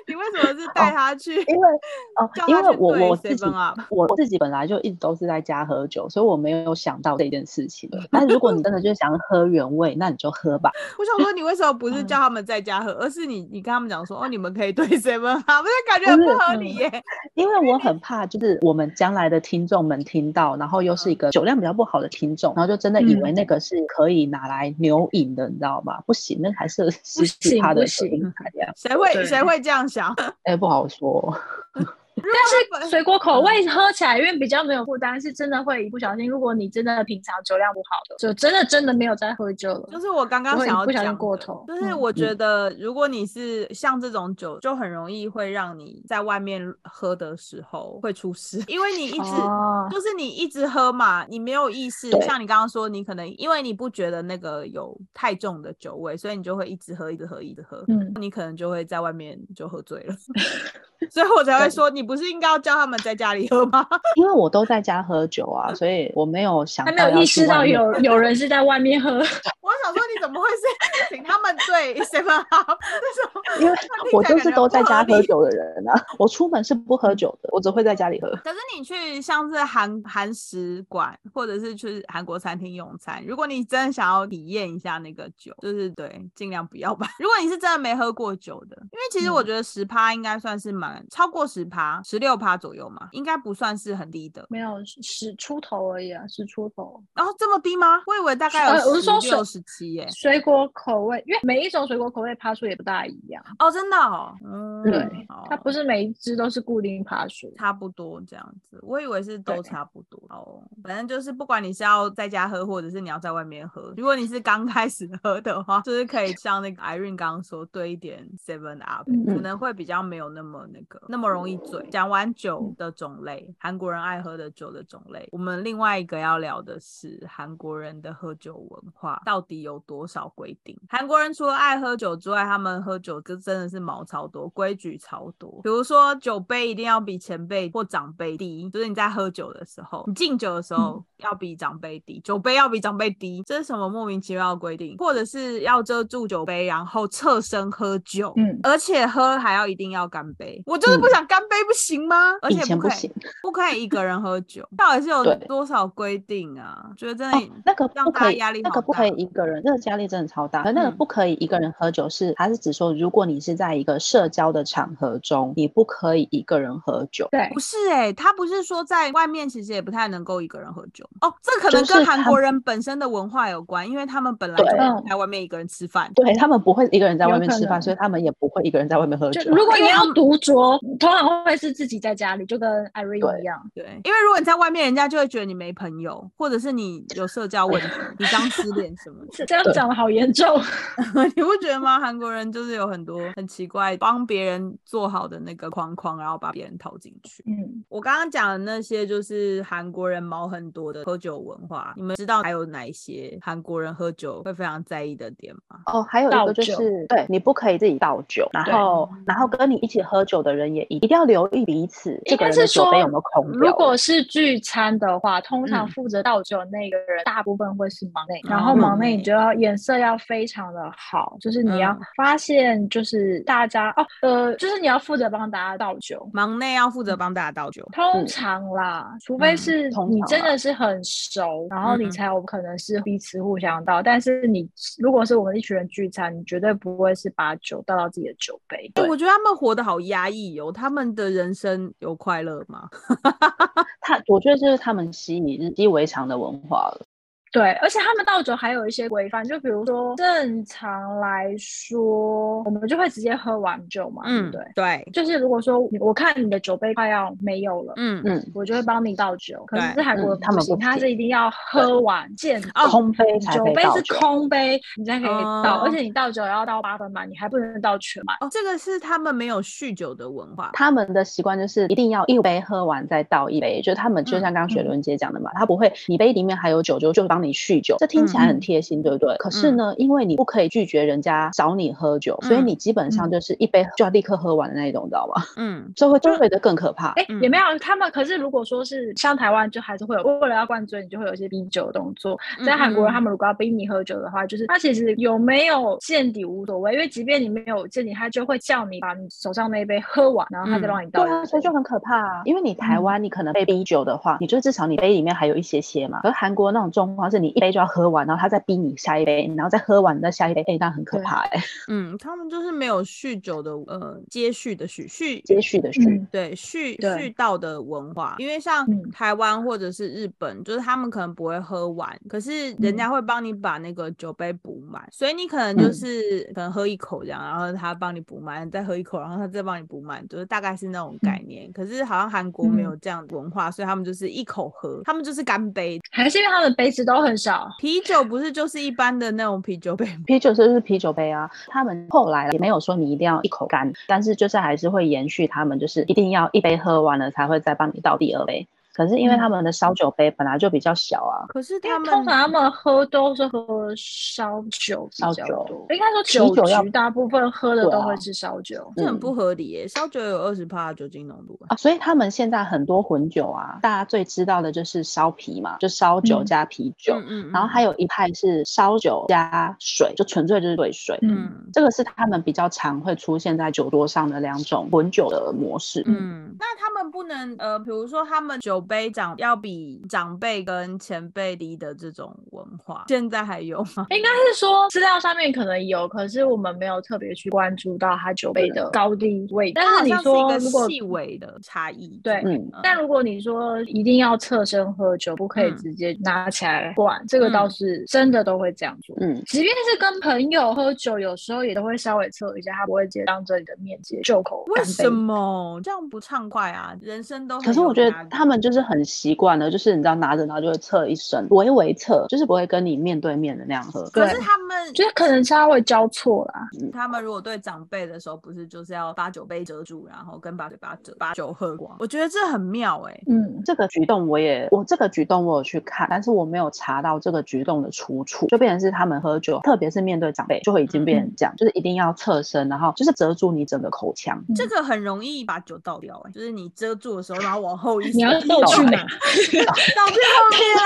Speaker 1: 你？为什么是带他去？
Speaker 2: 因为哦，因为我我自己我自己本来就一直都是在家喝酒，所以我没有想到这件事情。<laughs> 但如果你真的就想喝原味，那你就喝吧。
Speaker 1: 我想说，你为什么不是叫他们在家喝，而是你你跟他们讲说哦，你们可以对 seven 喝，不是感觉很不合理耶？
Speaker 2: 因为我很怕，就是我们将来的听众们听到，然后又是一个酒量比较不好的听众，然后就真的以为那个是可以拿来牛饮的，你知道吗？不行，那还是
Speaker 3: 不
Speaker 2: 行，
Speaker 3: 不行，
Speaker 1: 谁会谁会这样想？<laughs>
Speaker 2: 哎，不好说。<laughs>
Speaker 3: 但是水果口味喝起来因为比较没有负担，是真的会一不小心，如果你真的平常酒量不好的，就真的真的没有在喝酒了。
Speaker 1: 就是我刚刚想要讲
Speaker 3: 过头
Speaker 1: 就是
Speaker 3: 嗯
Speaker 1: 我觉得如果你是像这种酒，就很容易会让你在外面喝的时候会出事，<laughs> 因为你一直。
Speaker 3: 哦，
Speaker 1: 就是你一直喝嘛，你没有意识，像你刚刚说，你可能因为你不觉得那个有太重的酒味，所以你就会一直喝，一直喝，一直喝，
Speaker 3: 嗯，
Speaker 1: 你可能就会在外面就喝醉了。<laughs> 所以我才会说，你不是应该要叫他们在家里喝吗？<laughs>
Speaker 2: 因为我都在家喝酒啊，所以我没有想
Speaker 3: 还没有意识到有 <laughs> 有人是在外面喝。<laughs>
Speaker 1: 我想说，你怎么会是请他们对 seven up 这种？
Speaker 2: 因为我就是都在家喝酒的人啊，我出门是不喝酒的，我只会在家里喝。
Speaker 1: 可是你去像是韩韩食馆，或者是去韩国餐厅用餐，如果你真的想要体验一下那个酒，就是对，尽量不要吧。如果你是真的没喝过酒的，因为其实我
Speaker 3: 嗯
Speaker 1: 觉得十趴应该算是蛮超过十趴，十六趴左右嘛，应该不算是很低的。
Speaker 3: 没有十出头而已啊，十出头。
Speaker 1: 然、后这么低吗？我以为大概
Speaker 3: 呃我
Speaker 1: 有
Speaker 3: 是说
Speaker 1: 六、十七耶。
Speaker 3: 水果口味，因为每一种水果口味趴数也不大一样，
Speaker 1: 哦，真的哦，嗯，
Speaker 3: 对，
Speaker 1: 哦
Speaker 3: 它不是每一只都是固定趴数。
Speaker 1: 差不多这样子，我以为是都差不多哦。反正就是不管你是要在家喝，或者是你要在外面喝，如果你是刚 <laughs> 开始喝的话，就是可以像那个 Irene 刚刚说，兑一点 Seven Up，、
Speaker 3: 嗯
Speaker 1: 可能会比较没有那么那个那么容易醉。讲完酒的种类，韩国人爱喝的酒的种类，我们另外一个要聊的是韩国人的喝酒文化到底有多少规定？韩国人除了爱喝酒之外，他们喝酒就真的是毛超多，规矩超多。比如说酒杯一定要比前辈或长辈低，就是你在喝酒的时候，你敬酒的时候要比长辈低，酒杯要比长辈低，这是什么莫名其妙的规定？或者是要遮住酒杯，然后侧身喝酒，
Speaker 3: 嗯
Speaker 1: 而且喝还要一定要干杯。我就是不想干杯，不行吗？而且不可以
Speaker 2: 不行，<laughs>
Speaker 1: 不可以一个人喝酒，到底是有多少规定啊？觉得真的、
Speaker 2: 哦，那个
Speaker 1: 让
Speaker 2: 不可以
Speaker 1: 大家压力，
Speaker 2: 那个不可以一个人，那个压力真的超大。可那个
Speaker 1: 嗯
Speaker 2: 不可以一个人喝酒是，还是指说，如果你是在一个社交的场合中，你不可以一个人喝酒。
Speaker 3: 对
Speaker 1: 不，是哎、他不是说在外面其实也不太能够一个人喝酒哦，这可能跟韩国人本身的文化有关，因为他们本来就在外面一个人吃饭。
Speaker 2: 对他们不会一个人在外面吃饭，所以他们也不会一个人在外面喝酒。
Speaker 3: 如果你要独酌，通常会是自己在家里，就跟 Irene 一样。
Speaker 1: 对，因为如果你在外面，人家就会觉得你没朋友，或者是你有社交问题，你刚失恋什么的。
Speaker 3: 这这样讲的好严重。<laughs>
Speaker 1: 你不觉得吗？韩国人就是有很多很奇怪，帮别人做好的那个框框，然后把别人套进去。
Speaker 3: 嗯，
Speaker 1: 我刚刚讲的那些就是韩国人毛很多的喝酒文化，你们知道还有哪一些韩国人喝酒会非常在意的点吗？
Speaker 2: 哦，还有一个就是，对你不可以自己倒酒，然后然后跟你一起喝酒的人也一定要留意彼此这
Speaker 3: 应该是
Speaker 2: 个人的酒杯
Speaker 3: 说
Speaker 2: 有没有空掉。
Speaker 3: 如果是聚餐的话，通常
Speaker 1: 嗯
Speaker 3: 负责倒酒那个人，大部分会是忙内，然后
Speaker 1: 哦忙内
Speaker 3: 你就要颜色要非常的好，就是你要
Speaker 1: 嗯
Speaker 3: 发现，就是大家哦，呃，就是你要负责帮大家倒酒。
Speaker 1: 忙内要负责帮大家倒酒。
Speaker 3: 通常啦，除非
Speaker 1: 嗯
Speaker 3: 是你真的是很熟，然后你
Speaker 1: 嗯
Speaker 3: 才有可能是彼此互相倒。但是你如果是我们一群人聚餐，你绝对不会是把酒倒到自己的酒杯。
Speaker 1: 欸我觉得他们活得好压抑有，他们的人生有快乐吗？<laughs>
Speaker 2: 他，我觉得这是他们习以习以为常的文化了。
Speaker 3: 对，而且他们倒酒还有一些规范，就比如说正常来说，我们就会直接喝完酒嘛，对不对？
Speaker 1: 对，
Speaker 3: 就是如果说我看你的酒杯快要没有了，
Speaker 1: 嗯
Speaker 2: 嗯，
Speaker 3: 我就会帮你倒酒。可是韩国
Speaker 2: 他们
Speaker 3: 行，
Speaker 2: 不行
Speaker 3: 他是一定要喝完见
Speaker 1: 哦
Speaker 2: 空杯才
Speaker 3: 酒杯是
Speaker 2: 可以倒酒。
Speaker 3: 空杯，你才可以倒，而
Speaker 1: 哦
Speaker 3: 且你倒酒要倒八分满，你还不能倒全满。
Speaker 1: 哦，这个是他们没有酗酒的文化。
Speaker 2: 他们的习惯就是一定要一杯喝完再倒一杯，就是他们就
Speaker 1: 嗯
Speaker 2: 像刚刚伦姐讲的嘛，他不会你杯里面还有酒就就帮你酗酒，这听起来很
Speaker 3: 嗯
Speaker 2: 贴心，对不对？可是呢，因为你不可以拒绝人家找你喝酒，所以
Speaker 1: 嗯
Speaker 2: 你基本上
Speaker 3: 嗯
Speaker 2: 就是一杯就要立刻喝完的那一种，你知道吗？
Speaker 1: 嗯，<laughs>
Speaker 2: 所以会就会的更可怕。
Speaker 3: 哎、
Speaker 1: 嗯
Speaker 3: 也没有他们。可是如果说是像台湾，就还是会有为了要灌醉你，就会有一些逼酒的动作。在韩国人，他们如果要逼你喝酒的话，就是他其实有没有见底无所谓，因为即便你没有见底，他就会叫你把你手上那一杯喝完，然后他再让你倒。
Speaker 2: 对啊，所以就很可怕啊。因为你台
Speaker 3: 嗯
Speaker 2: 湾，你可能被逼酒的话，你就至少你杯里面还有一些些嘛。而韩国那种状况是是你一杯就要喝完，然后他再逼你下一杯，然后再喝完再下一杯，哎，那很可怕哎。<laughs>
Speaker 1: 嗯，他们就是没有酗酒的呃接续的续续
Speaker 2: 接续的续，
Speaker 1: 对续续道的文化，因为像台湾或者是日本，就是他们可能不会喝完，可是人家会帮你把那个酒杯补满，所以你可能就是可能喝一口这样，然后他帮你补满，再喝一口，然后他再帮你补满，就是大概是那种概念。可是好像韩国没有这样的文化，所以他们就是一口喝，他们就是干杯，
Speaker 3: 还是因为他们杯子都很少。
Speaker 1: 啤酒不是就是一般的那种啤酒杯，
Speaker 2: 啤酒就是啤酒杯啊。他们后来也没有说你一定要一口干，但是就是还是会延续他们就是一定要一杯喝完了才会再帮你倒第二杯。可是因为他们的烧酒杯本来就比较小啊，
Speaker 1: 可是他们
Speaker 3: 通常他们喝都是喝烧酒，
Speaker 2: 烧酒
Speaker 3: 应该说酒局大部分喝的都会是烧酒，
Speaker 1: 这很不合理耶。烧酒有二十帕酒精浓度
Speaker 2: 啊，所以他们现在很多混酒啊，大家最知道的就是烧啤嘛，就烧酒加啤酒，嗯，然后还有一派是烧酒加水，就纯粹就是兑水，嗯，这个是他们比较常会出现在酒桌上的两种混酒的模式，
Speaker 1: 嗯，那他们不能呃，比如说他们酒。杯长要比长辈跟前辈离的这种文化，现在还有吗？
Speaker 3: 应该是说资料上面可能有，可是我们没有特别去关注到他酒杯的高低位。但是你说如果
Speaker 1: 细微的差异，
Speaker 3: 对，嗯。但如果你说一定要侧身喝酒，不可以直接拿起来灌，这个倒是真的都会这样做。嗯，即便是跟朋友喝酒，有时候也都会稍微侧一下，他不会直接当着你的面接就口。
Speaker 1: 为什么这样不畅快啊？人生都
Speaker 2: 可是我觉得他们就是。很习惯的，就是你知道拿着，然后就会侧一声，微微侧，就是不会跟你面对面的那样喝。
Speaker 1: 可是他们
Speaker 3: 就是可能稍微交错啦。
Speaker 1: 他们如果对长辈的时候，不是就是要把酒杯遮住，然后跟把嘴巴遮，把酒喝光。我觉得这很妙哎。
Speaker 2: 嗯，这个举动我也，我这个举动我有去看，但是我没有查到这个举动的出处，就变成是他们喝酒，特别是面对长辈，就会已经变成这样，就是一定要侧身，然后就是遮住你整个口腔。
Speaker 1: 这个很容易把酒倒掉哎，就是你遮住的时候，然后往后一，
Speaker 3: 你要倒去哪？<laughs>
Speaker 1: 倒去后面啦！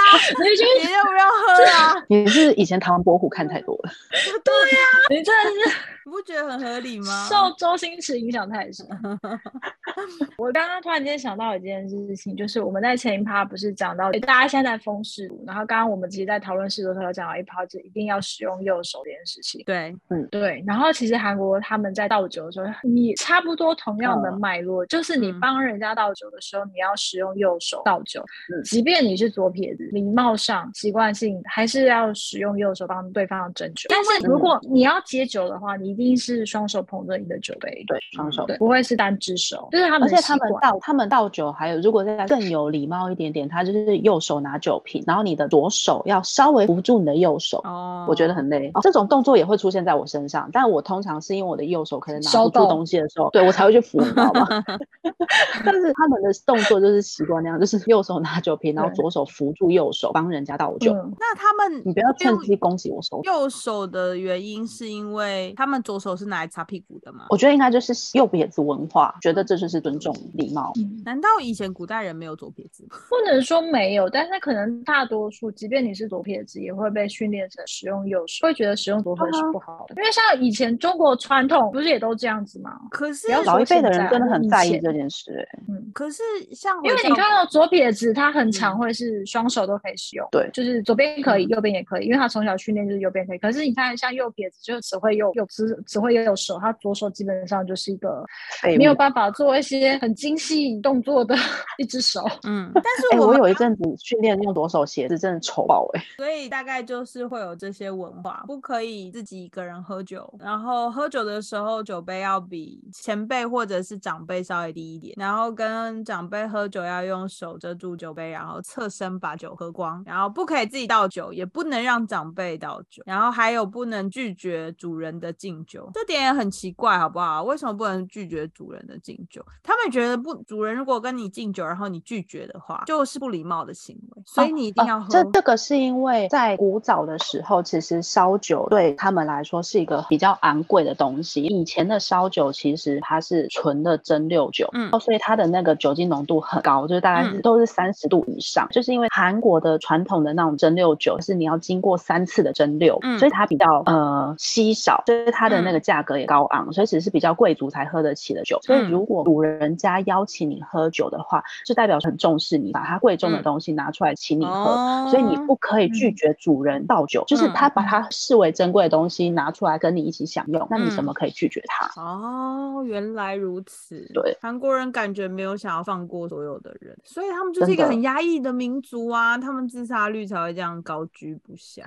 Speaker 1: 你要不要喝啊？
Speaker 2: 你是以前唐伯虎看太多了。
Speaker 3: 对呀，你真的是。
Speaker 1: 你不觉得很合理吗？
Speaker 3: 受周星驰影响太深。我刚刚突然间想到一件事情，就是我们在前一趴不是讲到大家现在风势毒，然后刚刚我们其实，在讨论试毒的时候讲到一趴，就一定要使用右手这件事情。
Speaker 1: 对，
Speaker 3: 嗯，对。然后其实韩国他们在倒酒的时候，你差不多同样的脉络，就是你帮人家倒酒的时候，你要使用右手倒酒，即便你是左撇子，礼貌上习惯性还是要使用右手帮对方斟酒。但是如果你要接酒的话，你一定是双手捧着你的酒杯，
Speaker 2: 对，双手，
Speaker 3: 不会是单只手，就是他们，
Speaker 2: 而且他们倒，他们倒酒，还有如果再更有礼貌一点点，他就是右手拿酒瓶，然后你的左手要稍微扶住你的右手，哦，我觉得很累，这种动作也会出现在我身上，但我通常是因为我的右手可能拿不住东西的时候，<laughs> 对我才会去扶，你知道吗？<laughs> 但是他们的动作就是习惯那样，就是右手拿酒瓶，然后左手扶住右手帮人家倒酒。
Speaker 1: 那他们，
Speaker 2: 你不要趁机攻击我手。
Speaker 1: 右手的原因是因为他们。左手是拿来擦屁股的吗？
Speaker 2: 我觉得应该就是右撇子文化，觉得这就是尊重礼貌。
Speaker 1: 难道以前古代人没有左撇子？
Speaker 3: 不能说没有，但是可能大多数，即便你是左撇子，也会被训练成使用右手，会觉得使用左手是不好的。因为像以前中国传统不是也都这样子吗？
Speaker 1: 可是
Speaker 2: 老一辈的人真的很在意这件事。
Speaker 1: 嗯，可是像
Speaker 3: 因为你看到左撇子，他很常会是双手都可以使用，
Speaker 2: 对，
Speaker 3: 就是左边可以，右边也可以，因为他从小训练就是右边可以。可是你看像右撇子，就只会右右只只会右手。他左手基本上就是一个没有办法做一些很精细动作的 <laughs> 一只手。
Speaker 1: 嗯，但是
Speaker 2: 我有一阵子训练用左手写字，真的丑爆哎。<laughs>
Speaker 1: 所以大概就是会有这些文化，不可以自己一个人喝酒，然后喝酒的时候酒杯要比前辈或者是长辈稍微低一点，然后跟长辈喝酒要用手遮住酒杯，然后侧身把酒喝光，然后不可以自己倒酒，也不能让长辈倒酒，然后还有不能拒绝主人的敬酒，这点也很。奇怪好不好？为什么不能拒绝主人的敬酒？他们觉得不，主人如果跟你敬酒，然后你拒绝的话，就是不礼貌的行为，所以你一定要喝。
Speaker 2: 这这个是因为在古早的时候，其实烧酒对他们来说是一个比较昂贵的东西。以前的烧酒其实它是纯的蒸馏酒，嗯，所以它的那个酒精浓度很高，就是大概是都是三十度以上。就是因为韩国的传统的那种蒸馏酒是你要经过三次的蒸馏，所以它比较呃。稀少，所以它的那个价格也高昂，所以只是比较贵族才喝得起的酒。所以如果主人家邀请你喝酒的话，就代表很重视你，把它贵重的东西拿出来请你喝，所以你不可以拒绝主人倒酒，就是他把它视为珍贵的东西拿出来跟你一起享用，那你怎么可以拒绝他？
Speaker 1: 哦，原来如此。
Speaker 2: 对，
Speaker 1: 韩国人感觉没有想要放过所有的人，所以他们就是一个很压抑的民族啊，他们自杀率才会这样高居不下。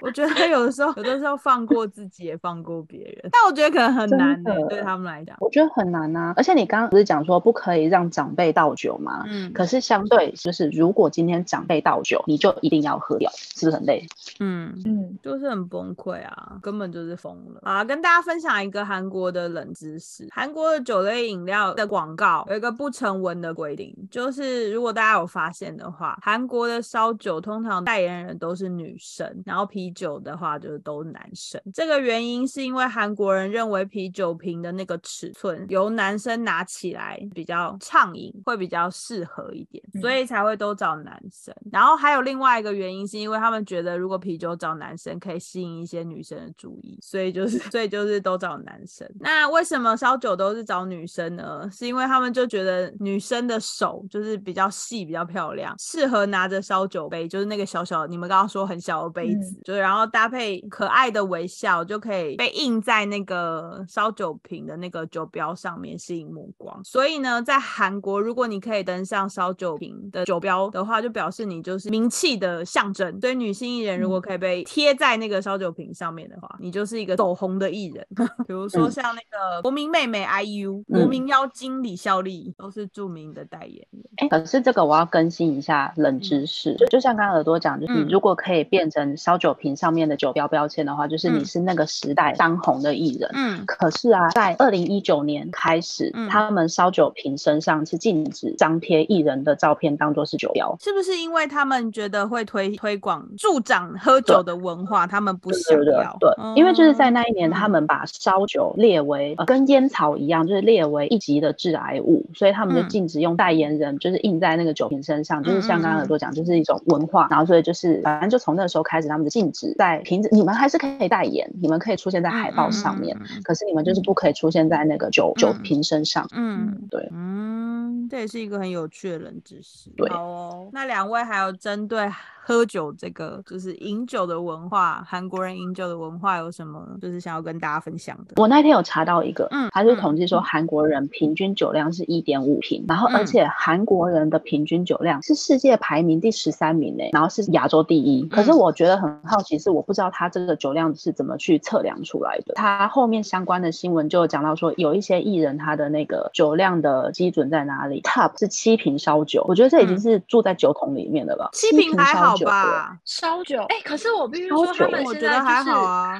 Speaker 1: 我觉得有的时候，有的时候放过自己，也放过别人，但我觉得可能很难的，对他们来讲，
Speaker 2: 我觉得很难啊。而且你刚刚不是讲说不可以让长辈倒酒吗？嗯，可是相对就是，如果今天长辈倒酒，你就一定要喝掉，是不是很累？
Speaker 1: 嗯嗯，就是很崩溃啊，根本就是疯了啊！跟大家分享一个韩国的冷知识：韩国的酒类饮料的广告有一个不成文的规定，就是如果大家有发现的话，韩国的烧酒通常代言人都是女生，然后啤酒的话就是都男生。这个原因是因为韩国人认为啤酒瓶的那个尺寸由男生拿起来比较畅饮，会比较适合一点，所以才会都找男生。然后还有另外一个原因，是因为他们觉得如果啤啤酒找男生可以吸引一些女生的注意，所以就是 <laughs> 所以就是都找男生。那为什么烧酒都是找女生呢？是因为他们就觉得女生的手就是比较细、比较漂亮，适合拿着烧酒杯，就是那个小小你们刚刚说很小的杯子，就然后搭配可爱的微笑，就可以被印在那个烧酒瓶的那个酒标上面，吸引目光。所以呢，在韩国，如果你可以登上烧酒瓶的酒标的话，就表示你就是名气的象征。所以女性艺人如果可以被贴在那个烧酒瓶上面的话，你就是一个走红的艺人。<laughs> 比如说像那个国民妹妹 IU、国民妖精李孝利，都是著名的代言人。
Speaker 2: 哎，可是这个我要更新一下冷知识，就就像刚刚耳朵讲，就是你如果可以变成烧酒瓶上面的酒标标签的话，就是你是那个时代当红的艺人。嗯。可是啊，在二零一九年开始，他们烧酒瓶身上是禁止张贴艺人的照片当做是酒标，
Speaker 1: 是不是因为他们觉得会推推广助长喝酒的？文化，他们不想要。
Speaker 2: 对，因为就是在那一年，他们把烧酒列为跟烟草一样，就是列为一级的致癌物，所以他们就禁止用代言人，就是印在那个酒瓶身上，就是像刚刚耳朵讲，就是一种文化。然后所以就是反正就从那个时候开始，他们就禁止在瓶子，你们还是可以代言，你们可以出现在海报上面，可是你们就是不可以出现在那个酒酒瓶身上。嗯，对，
Speaker 1: 嗯，这也是一个很有趣的冷知识。
Speaker 2: 对，
Speaker 1: 好哦，那两位还有针对。喝酒这个就是饮酒的文化，韩国人饮酒的文化有什么？就是想要跟大家分享的。
Speaker 2: 我那天有查到一个，嗯，他就统计说韩国人平均酒量是一点五瓶，然后而且韩国人的平均酒量是世界排名第十三名诶，然后是亚洲第一。可是我觉得很好奇，是我不知道他这个酒量是怎么去测量出来的。他后面相关的新闻就讲到说，有一些艺人他的那个酒量的基准在哪里？Top 是七瓶烧酒，我觉得这已经是住在酒桶里面的了吧？
Speaker 1: 七瓶还好。吧，
Speaker 3: 烧酒哎，可是我必须说，他们现在就是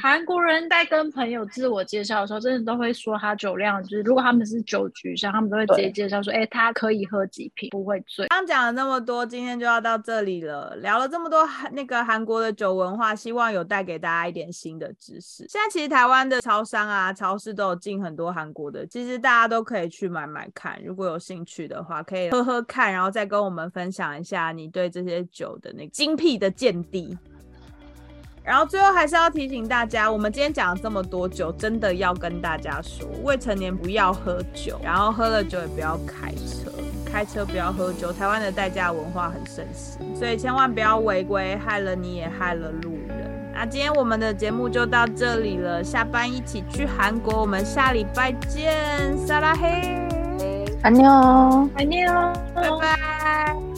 Speaker 3: 韩国人在跟朋友自我介绍的时候，真的都会说他酒量，就是如果他们是酒局上，他们都会直接介绍说，哎，他可以喝几瓶不会醉。
Speaker 1: 刚讲了那么多，今天就要到这里了。聊了这么多那个韩国的酒文化，希望有带给大家一点新的知识。现在其实台湾的超商啊、超市都有进很多韩国的，其实大家都可以去买买看。如果有兴趣的话，可以喝喝看，然后再跟我们分享一下你对这些酒的那个精辟的见地。然后最后还是要提醒大家，我们今天讲了这么多酒，真的要跟大家说，未成年不要喝酒，然后喝了酒也不要开车，开车不要喝酒。台湾的代驾文化很盛行，所以千万不要违规，害了你也害了路人。那今天我们的节目就到这里了，下班一起去韩国，我们下礼拜见，撒拉嘿，
Speaker 2: 安妞，
Speaker 3: 安妞，
Speaker 1: 拜拜。